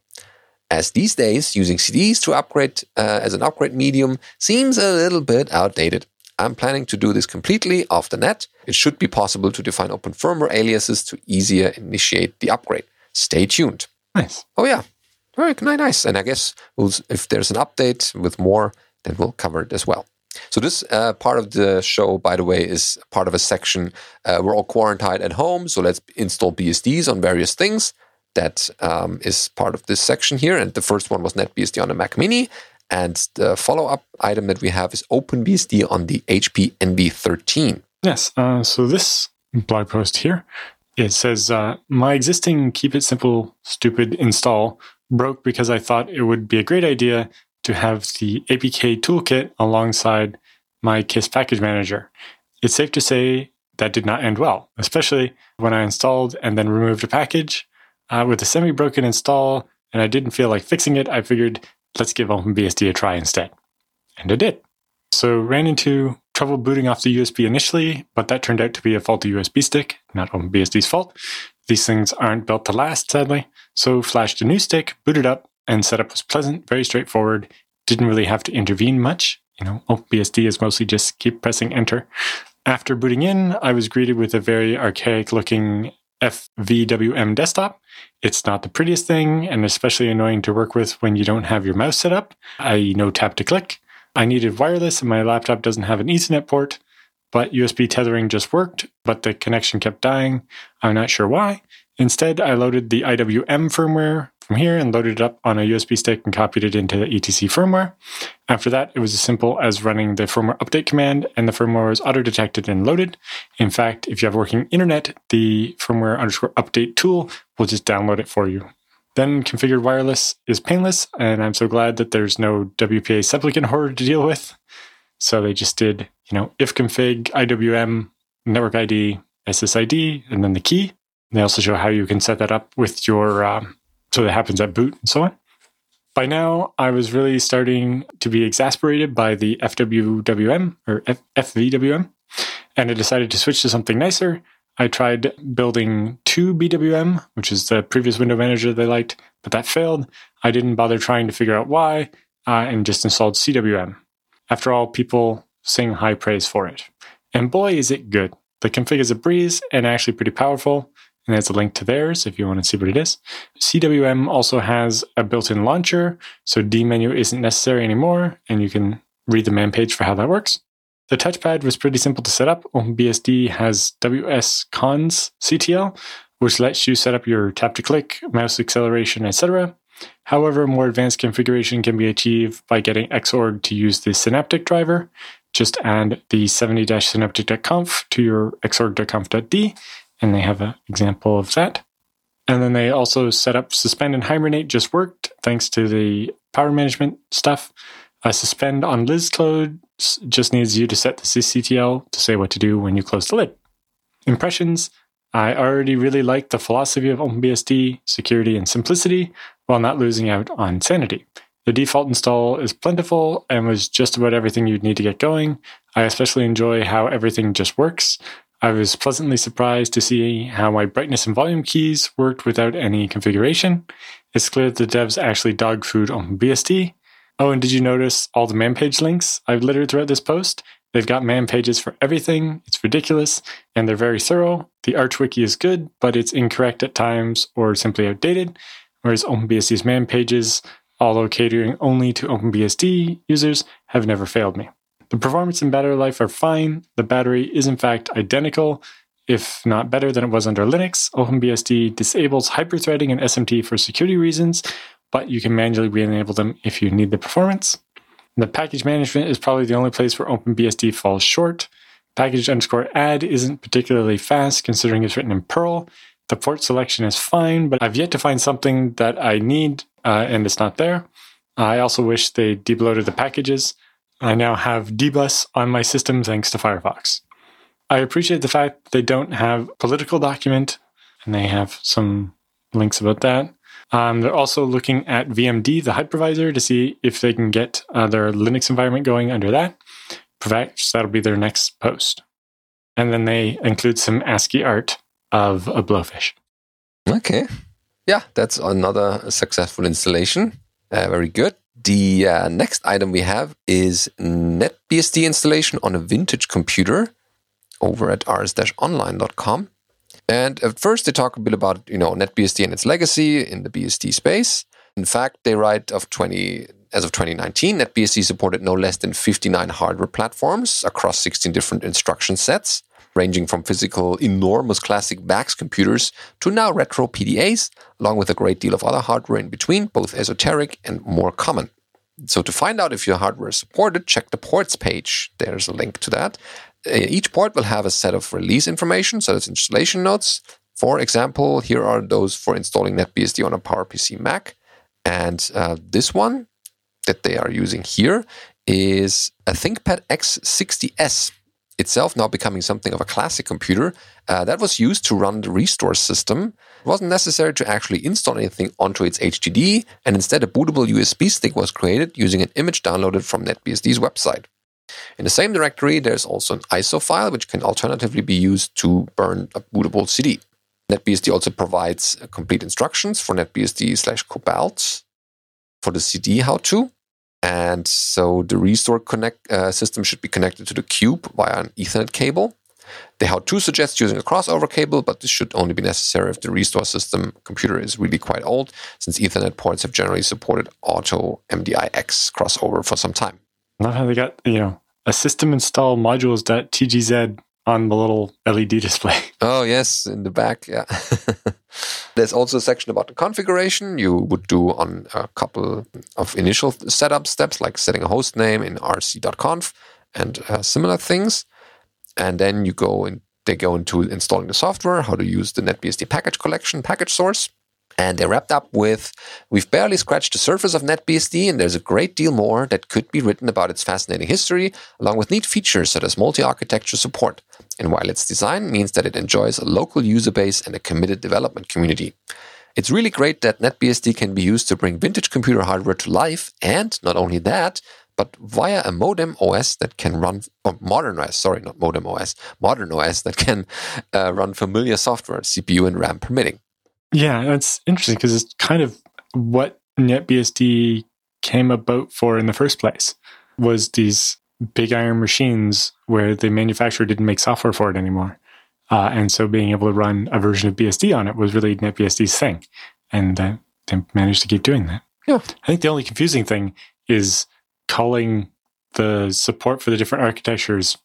As these days, using CDs to upgrade uh, as an upgrade medium seems a little bit outdated. I'm planning to do this completely off the net. It should be possible to define open firmware aliases to easier initiate the upgrade. Stay tuned. Nice. Oh yeah, very nice. And I guess we'll, if there's an update with more, then we'll cover it as well. So this uh, part of the show, by the way, is part of a section. Uh, we're all quarantined at home, so let's install BSDs on various things. That um, is part of this section here. And the first one was NetBSD on a Mac Mini. And the follow up item that we have is OpenBSD on the HP Envy 13. Yes. Uh, so this blog post here, it says, uh, My existing Keep It Simple Stupid install broke because I thought it would be a great idea to have the APK toolkit alongside my KISS package manager. It's safe to say that did not end well, especially when I installed and then removed a package. Uh, with a semi broken install, and I didn't feel like fixing it, I figured let's give OpenBSD a try instead. And I did. So ran into trouble booting off the USB initially, but that turned out to be a faulty USB stick, not OpenBSD's fault. These things aren't built to last, sadly. So flashed a new stick, booted up, and setup was pleasant, very straightforward. Didn't really have to intervene much. You know, OpenBSD is mostly just keep pressing enter. After booting in, I was greeted with a very archaic looking FVWM desktop. It's not the prettiest thing and especially annoying to work with when you don't have your mouse set up, i.e., no tap to click. I needed wireless and my laptop doesn't have an Ethernet port, but USB tethering just worked, but the connection kept dying. I'm not sure why. Instead, I loaded the IWM firmware from here and loaded it up on a USB stick and copied it into the ETC firmware. After that, it was as simple as running the firmware update command and the firmware was auto detected and loaded. In fact, if you have working internet, the firmware underscore update tool will just download it for you. Then configured wireless is painless, and I'm so glad that there's no WPA supplicant horror to deal with. So they just did, you know, if config IWM network ID SSID and then the key. They also show how you can set that up with your, um, so that happens at boot and so on. By now, I was really starting to be exasperated by the FWWM or F- FVWM, and I decided to switch to something nicer. I tried building 2bwm, which is the previous window manager they liked, but that failed. I didn't bother trying to figure out why uh, and just installed CWM. After all, people sing high praise for it. And boy, is it good. The config is a breeze and actually pretty powerful and there's a link to theirs if you want to see what it is. CWM also has a built-in launcher, so dmenu isn't necessary anymore, and you can read the man page for how that works. The touchpad was pretty simple to set up. OpenBSD has wsconsctl, which lets you set up your tap to click, mouse acceleration, etc. However, more advanced configuration can be achieved by getting Xorg to use the Synaptic driver. Just add the 70-synaptic.conf to your xorg.conf.d and they have an example of that. And then they also set up suspend and hibernate just worked thanks to the power management stuff. Uh, suspend on Liz close just needs you to set the sysctl to say what to do when you close the lid. Impressions. I already really like the philosophy of OpenBSD, security and simplicity, while not losing out on sanity. The default install is plentiful and was just about everything you'd need to get going. I especially enjoy how everything just works. I was pleasantly surprised to see how my brightness and volume keys worked without any configuration. It's clear that the devs actually dog food on BSD. Oh, and did you notice all the man page links I've littered throughout this post? They've got man pages for everything. It's ridiculous, and they're very thorough. The Arch Wiki is good, but it's incorrect at times or simply outdated. Whereas OpenBSD's man pages, although catering only to OpenBSD users, have never failed me. The performance and battery life are fine. The battery is in fact identical, if not better than it was under Linux. OpenBSD disables hyperthreading and SMT for security reasons, but you can manually re-enable them if you need the performance. The package management is probably the only place where OpenBSD falls short. Package underscore add isn't particularly fast considering it's written in Perl. The port selection is fine, but I've yet to find something that I need uh, and it's not there. I also wish they debloated the packages. I now have dbus on my system thanks to Firefox. I appreciate the fact they don't have political document, and they have some links about that. Um, they're also looking at VMD, the hypervisor, to see if they can get uh, their Linux environment going under that. Perhaps that'll be their next post. And then they include some ASCII art of a blowfish. Okay. Yeah, that's another successful installation. Uh, very good. The uh, next item we have is NetBSD installation on a vintage computer over at rs-online.com. And at first, they talk a bit about you know NetBSD and its legacy in the BSD space. In fact, they write of 20 as of 2019, NetBSD supported no less than 59 hardware platforms across 16 different instruction sets, ranging from physical enormous classic VAX computers to now retro PDAs, along with a great deal of other hardware in between, both esoteric and more common. So to find out if your hardware is supported, check the ports page. There's a link to that. Uh, each port will have a set of release information, so it's installation notes. For example, here are those for installing NetBSD on a PowerPC Mac. And uh, this one that they are using here is a ThinkPad X60S itself now becoming something of a classic computer uh, that was used to run the restore system. It wasn't necessary to actually install anything onto its HDD, and instead a bootable USB stick was created using an image downloaded from NetBSD's website. In the same directory, there's also an ISO file, which can alternatively be used to burn a bootable CD. NetBSD also provides uh, complete instructions for NetBSD slash Cobalt for the CD how to. And so the restore connect uh, system should be connected to the cube via an Ethernet cable. The how-to suggests using a crossover cable, but this should only be necessary if the restore system computer is really quite old, since Ethernet ports have generally supported auto MDIX crossover for some time. Not how they got, you know, a system install modules.tgz on the little LED display. Oh, yes, in the back, yeah. There's also a section about the configuration you would do on a couple of initial setup steps, like setting a host name in rc.conf and uh, similar things. And then you go and they go into installing the software, how to use the NetBSD package collection, package source. And they wrapped up with We've barely scratched the surface of NetBSD, and there's a great deal more that could be written about its fascinating history, along with neat features such as multi architecture support. And while its design means that it enjoys a local user base and a committed development community. It's really great that NetBSD can be used to bring vintage computer hardware to life, and not only that, but via a modem OS that can run, or modern OS, sorry, not modem OS, modern OS that can uh, run familiar software, CPU and RAM permitting. Yeah, that's interesting because it's kind of what NetBSD came about for in the first place was these big iron machines where the manufacturer didn't make software for it anymore. Uh, and so being able to run a version of BSD on it was really NetBSD's thing. And uh, they managed to keep doing that. Yeah. I think the only confusing thing is calling the support for the different architectures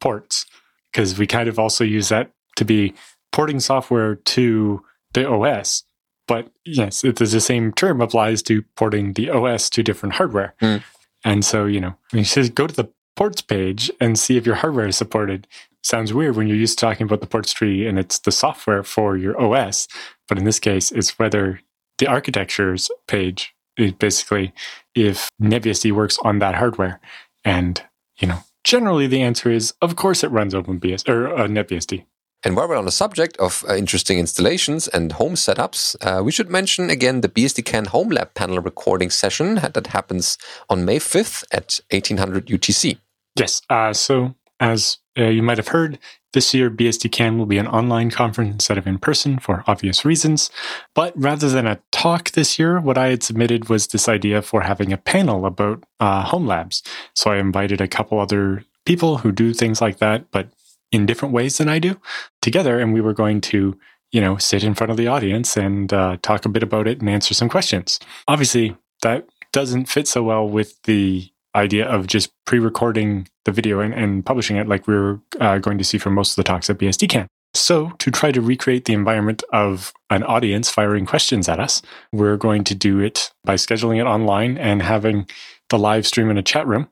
ports, because we kind of also use that to be porting software to the OS. But yes, it's the same term applies to porting the OS to different hardware. Mm. And so, you know, when you say go to the ports page and see if your hardware is supported, sounds weird when you're used to talking about the ports tree and it's the software for your OS. But in this case, it's whether the architectures page is basically if NetBSD works on that hardware. And, you know, generally the answer is, of course it runs OpenBS or uh, NetBSD. And while we're on the subject of uh, interesting installations and home setups, uh, we should mention again the BSDCan Home Lab panel recording session that happens on May 5th at 1800 UTC. Yes. Uh, so, as uh, you might have heard, this year BSDCan will be an online conference instead of in person for obvious reasons. But rather than a talk this year, what I had submitted was this idea for having a panel about uh, home labs. So I invited a couple other people who do things like that, but in different ways than I do together. And we were going to, you know, sit in front of the audience and uh, talk a bit about it and answer some questions. Obviously, that doesn't fit so well with the idea of just pre-recording the video and, and publishing it like we are uh, going to see for most of the talks at BSDCan. So, to try to recreate the environment of an audience firing questions at us, we're going to do it by scheduling it online and having the live stream in a chat room.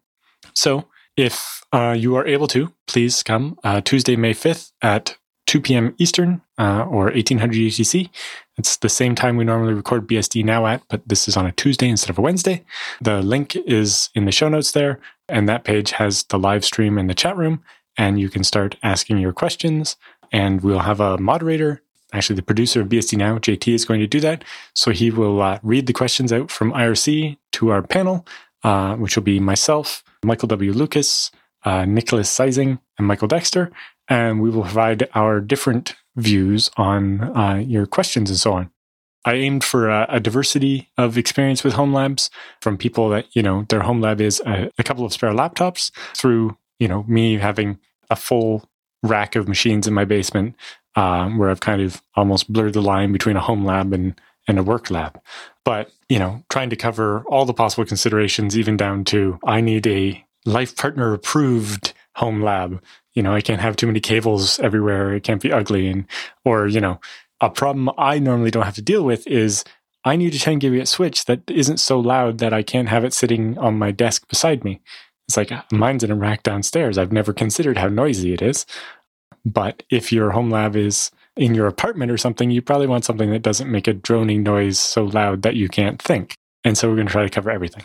So, if uh, you are able to, please come uh, Tuesday, May 5th at 2 p.m. Eastern uh, or 1800 UTC. It's the same time we normally record BSD now at, but this is on a Tuesday instead of a Wednesday. The link is in the show notes there, and that page has the live stream and the chat room, and you can start asking your questions. And we'll have a moderator. Actually, the producer of BSD Now, JT, is going to do that. So he will uh, read the questions out from IRC to our panel, uh, which will be myself, Michael W. Lucas, uh, Niclas Zeising, and Michael Dexter and we will provide our different views on uh, your questions and so on. I aimed for a, a, diversity of experience with home labs from people that, you know, their home lab is a, a couple of spare laptops through, you know, me having a full rack of machines in my basement um, where I've kind of almost blurred the line between a home lab and, and a work lab. But, you know, trying to cover all the possible considerations, even down to I need a life partner approved home lab you know, I can't have too many cables everywhere. It can't be ugly. And, or, you know, a problem I normally don't have to deal with is I need a 10 gigabit switch that isn't so loud that I can't have it sitting on my desk beside me. It's like mine's in a rack downstairs. I've never considered how noisy it is. But if your home lab is in your apartment or something, you probably want something that doesn't make a droning noise so loud that you can't think. And so we're going to try to cover everything.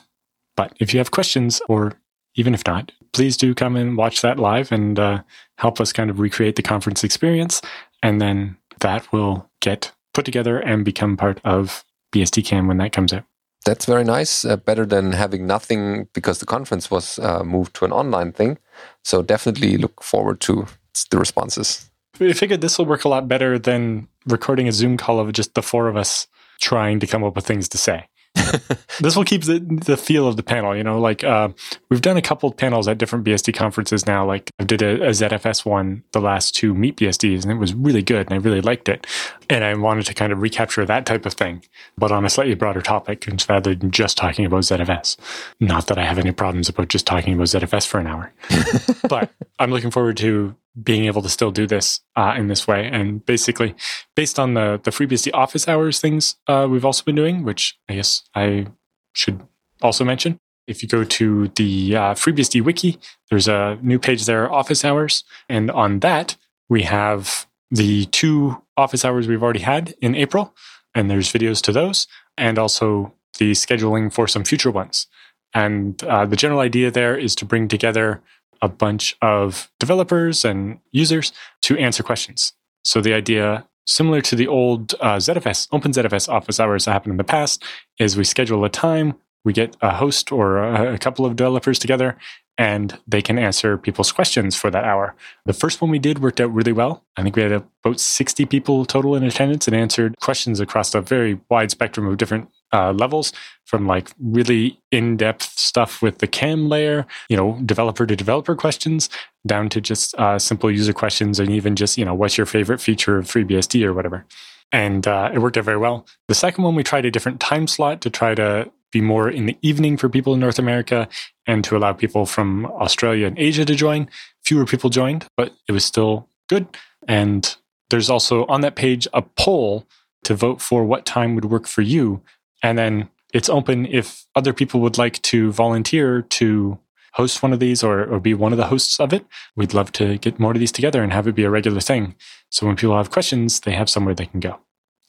But if you have questions or even if not, please do come and watch that live and uh, help us kind of recreate the conference experience. And then that will get put together and become part of BSDCan when that comes out. That's very nice. Uh, better than having nothing because the conference was uh, moved to an online thing. So definitely look forward to the responses. We figured this will work a lot better than recording a Zoom call of just the four of us trying to come up with things to say. this will keep the, the feel of the panel. You know, like uh, we've done a couple of panels at different BSD conferences now. Like I did a, a, ZFS one the last two Meet BSDs, and it was really good, and I really liked it. And I wanted to kind of recapture that type of thing, but on a slightly broader topic instead than just talking about ZFS. Not that I have any problems about just talking about ZFS for an hour, but I'm looking forward to being able to still do this uh, in this way. And basically, based on the the FreeBSD office hours things uh, we've also been doing, which I guess I should also mention. If you go to the uh, FreeBSD wiki, there's a new page there, office hours, and on that we have the two office hours we've already had in April, and there's videos to those, and also the scheduling for some future ones. And uh, the general idea there is to bring together a bunch of developers and users to answer questions. So the idea, similar to the old uh, ZFS, OpenZFS office hours that happened in the past, is we schedule a time, we get a host or a, a couple of developers together, and they can answer people's questions for that hour. The first one we did worked out really well. I think we had about 60 people total in attendance and answered questions across a very wide spectrum of different uh, levels from like really in-depth stuff with the CAM layer, you know, developer to developer questions down to just uh, simple user questions and even just, you know, what's your favorite feature of FreeBSD or whatever. And uh, it worked out very well. The second one, we tried a different time slot to try to be more in the evening for people in North America and to allow people from Australia and Asia to join. Fewer people joined, but it was still good. And there's also on that page a poll to vote for what time would work for you. And then it's open if other people would like to volunteer to host one of these or, or be one of the hosts of it. We'd love to get more of these together and have it be a regular thing. So when people have questions, they have somewhere they can go.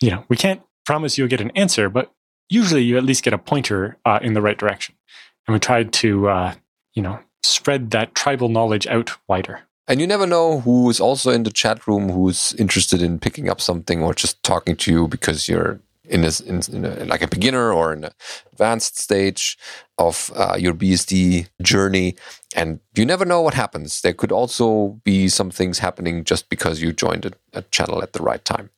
You know, we can't promise you'll get an answer, but usually you at least get a pointer uh, in the right direction. And we tried to, uh, you know, spread that tribal knowledge out wider. And you never know who's also in the chat room who's interested in picking up something or just talking to you because you're in, a, in, in a, like a beginner or an advanced stage of uh, your BSD journey. And you never know what happens. There could also be some things happening just because you joined a, a channel at the right time.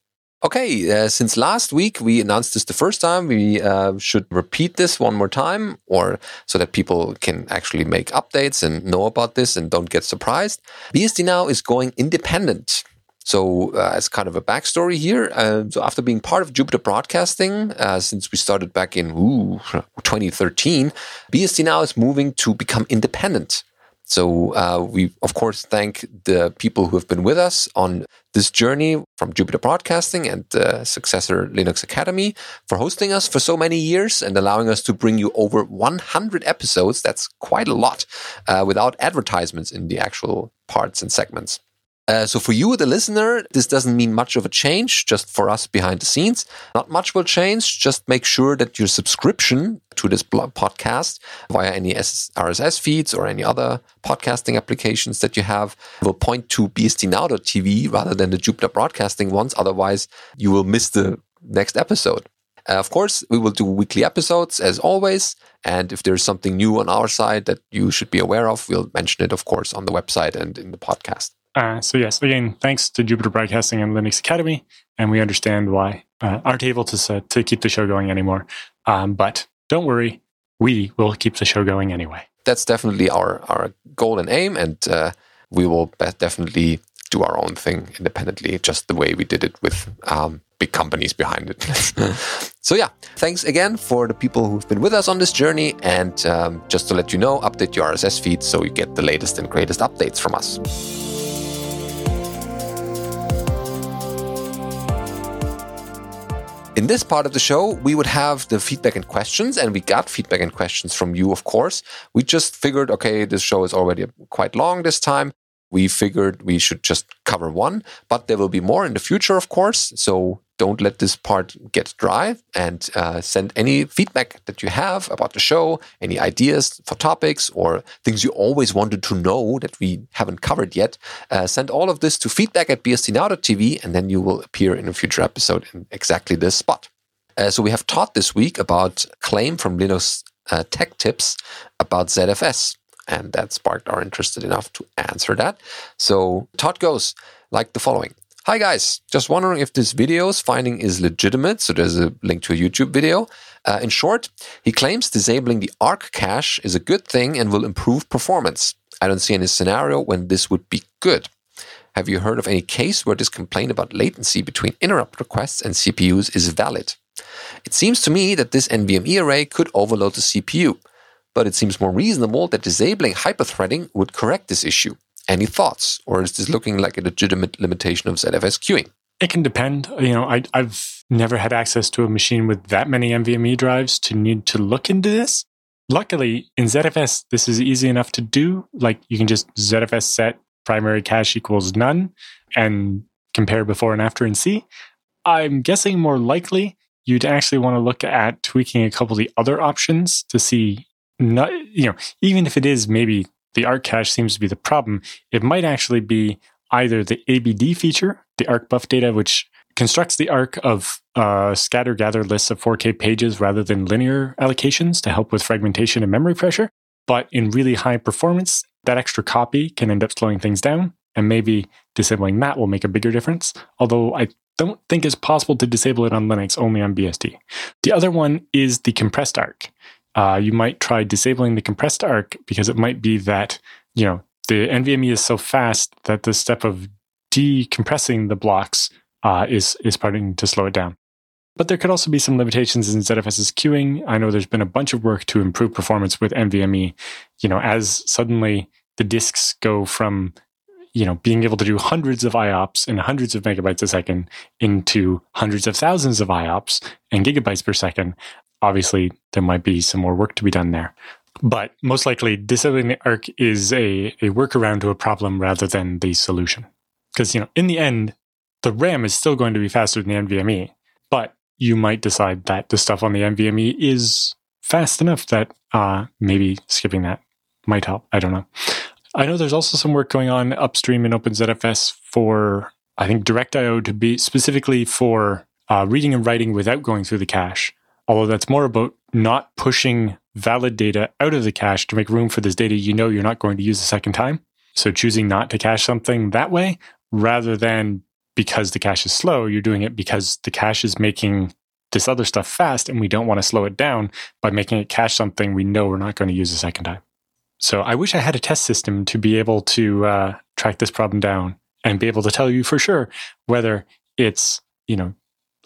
Okay, uh, since last week we announced this the first time, we uh, should repeat this one more time, or so that people can actually make updates and know about this and don't get surprised. BSD Now is going independent. So, uh, as kind of a backstory here, uh, so after being part of Jupiter Broadcasting uh, since we started back in ooh, 2013, BSD Now is moving to become independent. So uh, we, of course, thank the people who have been with us on this journey from Jupiter Broadcasting and the successor Linux Academy for hosting us for so many years and allowing us to bring you over 100 episodes. That's quite a lot uh, without advertisements in the actual parts and segments. Uh, so for you, the listener, this doesn't mean much of a change. Just for us behind the scenes, not much will change. Just make sure that your subscription to this podcast via any RSS feeds or any other podcasting applications that you have will point to bsdnow.tv rather than the Jupiter Broadcasting ones. Otherwise, you will miss the next episode. Uh, of course, we will do weekly episodes as always. And if there's something new on our side that you should be aware of, we'll mention it, of course, on the website and in the podcast. Uh, so yes, again, thanks to Jupiter Broadcasting and Linux Academy, and we understand why uh, aren't able to to keep the show going anymore. Um, but don't worry, we will keep the show going anyway. That's definitely our our goal and aim, and uh, we will definitely do our own thing independently, just the way we did it with um, big companies behind it. so yeah, thanks again for the people who've been with us on this journey, and um, just to let you know, update your RSS feed so you get the latest and greatest updates from us. In this part of the show, we would have the feedback and questions, and we got feedback and questions from you, of course. We just figured, okay, this show is already quite long this time. We figured we should just cover one, but there will be more in the future, of course. So don't let this part get dry and uh, send any feedback that you have about the show, any ideas for topics or things you always wanted to know that we haven't covered yet. Uh, send all of this to feedback at bsdnow.tv and then you will appear in a future episode in exactly this spot. Uh, so we have taught this week about claim from Linus uh, Tech Tips about ZFS. And that sparked our interest enough to answer that. So Todd goes like the following. Hi guys, just wondering if this video's finding is legitimate. So there's a link to a YouTube video. Uh, in short, he claims disabling the ARC cache is a good thing and will improve performance. I don't see any scenario when this would be good. Have you heard of any case where this complaint about latency between interrupt requests and CPUs is valid? It seems to me that this NVMe array could overload the CPU, but it seems more reasonable that disabling hyperthreading would correct this issue. Any thoughts, or is this looking like a legitimate limitation of ZFS queuing? It can depend. You know, I, I've never had access to a machine with that many NVMe drives to need to look into this. Luckily, in ZFS, this is easy enough to do. Like you can just ZFS set primary cache equals none and compare before and after and see. I'm guessing more likely you'd actually want to look at tweaking a couple of the other options to see not you know even if it is maybe the arc cache seems to be the problem it might actually be either the abd feature the arc buff data which constructs the arc of uh, scatter gather lists of 4k pages rather than linear allocations to help with fragmentation and memory pressure but in really high performance that extra copy can end up slowing things down and maybe disabling that will make a bigger difference although i don't think it's possible to disable it on Linux, only on BSD. The other one is the compressed arc. Uh, you might try disabling the compressed arc because it might be that, you know, the NVMe is so fast that the step of decompressing the blocks uh, is, is starting to slow it down. But there could also be some limitations in ZFS's queuing. I know there's been a bunch of work to improve performance with NVMe. You know, as suddenly the disks go from you know, being able to do hundreds of IOPS and hundreds of megabytes a second into hundreds of thousands of IOPS and gigabytes per second, obviously there might be some more work to be done there. But most likely, disabling the ARC is a, a workaround to a problem rather than the solution. Because, you know, in the end, the RAM is still going to be faster than the NVMe, but you might decide that the stuff on the NVMe is fast enough that uh, maybe skipping that might help. I don't know. I know there's also some work going on upstream in OpenZFS for, I think, DirectIO to be specifically for uh, reading and writing without going through the cache. Although that's more about not pushing valid data out of the cache to make room for this data you know you're not going to use a second time. So choosing not to cache something that way rather than because the cache is slow, you're doing it because the cache is making this other stuff fast and we don't want to slow it down by making it cache something we know we're not going to use a second time. So I wish I had a test system to be able to uh, track this problem down and be able to tell you for sure whether it's you know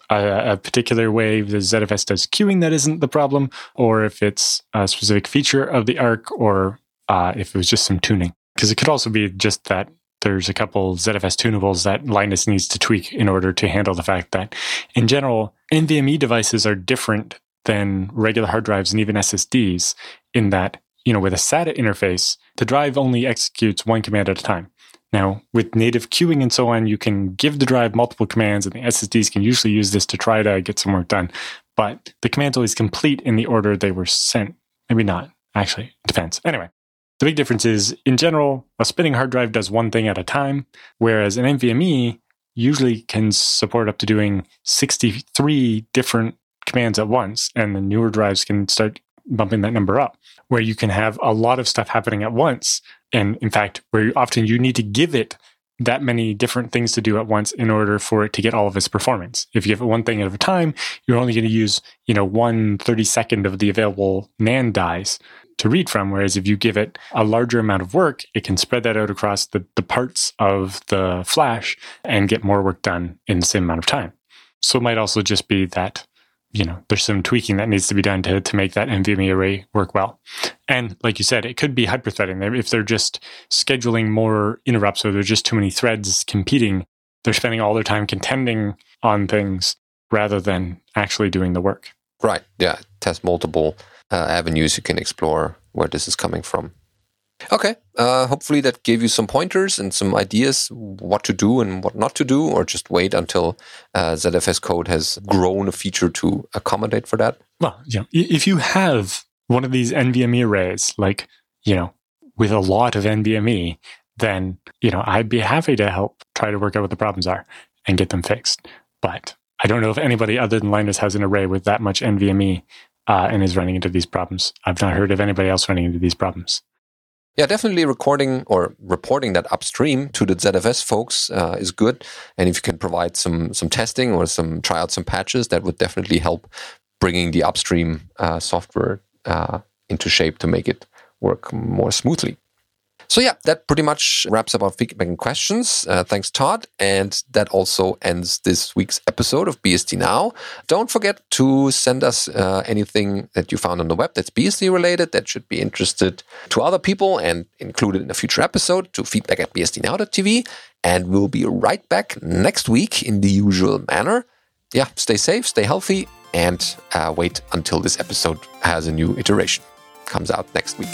a, a, particular way the ZFS does queuing that isn't the problem, or if it's a specific feature of the arc, or uh, if it was just some tuning. Because it could also be just that there's a couple ZFS tunables that Linus needs to tweak in order to handle the fact that, in general, NVMe devices are different than regular hard drives and even SSDs in that you know, with a SATA interface, the drive only executes one command at a time. Now, with native queuing and so on, you can give the drive multiple commands, and the SSDs can usually use this to try to get some work done. But the commands always complete in the order they were sent. Maybe not. Actually, it depends. Anyway, the big difference is, in general, a spinning hard drive does one thing at a time, whereas an NVMe usually can support up to doing 63 different commands at once, and the newer drives can start bumping that number up where you can have a lot of stuff happening at once. And in fact, where often you need to give it that many different things to do at once in order for it to get all of its performance. If you give it one thing at a time, you're only going to use, you know, one 32nd of the available NAND dies to read from. Whereas if you give it a larger amount of work, it can spread that out across the, the parts of the flash and get more work done in the same amount of time. So it might also just be that you know, there's some tweaking that needs to be done to, to make that NVMe array work well. And like you said, it could be hyperthreading. If they're just scheduling more interrupts or there's just too many threads competing, they're spending all their time contending on things rather than actually doing the work. Right. Yeah. Test multiple uh, avenues you can explore where this is coming from. Okay. Uh, hopefully that gave you some pointers and some ideas what to do and what not to do, or just wait until uh, ZFS code has grown a feature to accommodate for that. Well, yeah. If you have one of these NVMe arrays, like you know, with a lot of NVMe, then you know I'd be happy to help try to work out what the problems are and get them fixed. But I don't know if anybody other than Linus has an array with that much NVMe uh, and is running into these problems. I've not heard of anybody else running into these problems. Yeah, definitely recording or reporting that upstream to the ZFS folks uh, is good. And if you can provide some some testing or some try out some patches, that would definitely help bringing the upstream uh, software uh, into shape to make it work more smoothly. So yeah, that pretty much wraps up our feedback and questions. Uh, thanks, Todd. And that also ends this week's episode of BSD Now. Don't forget to send us uh, anything that you found on the web that's BSD related that should be interested to other people and included in a future episode to feedback at bsdnow.tv. And we'll be right back next week in the usual manner. Yeah, stay safe, stay healthy, and uh, wait until this episode has a new iteration. Comes out next week.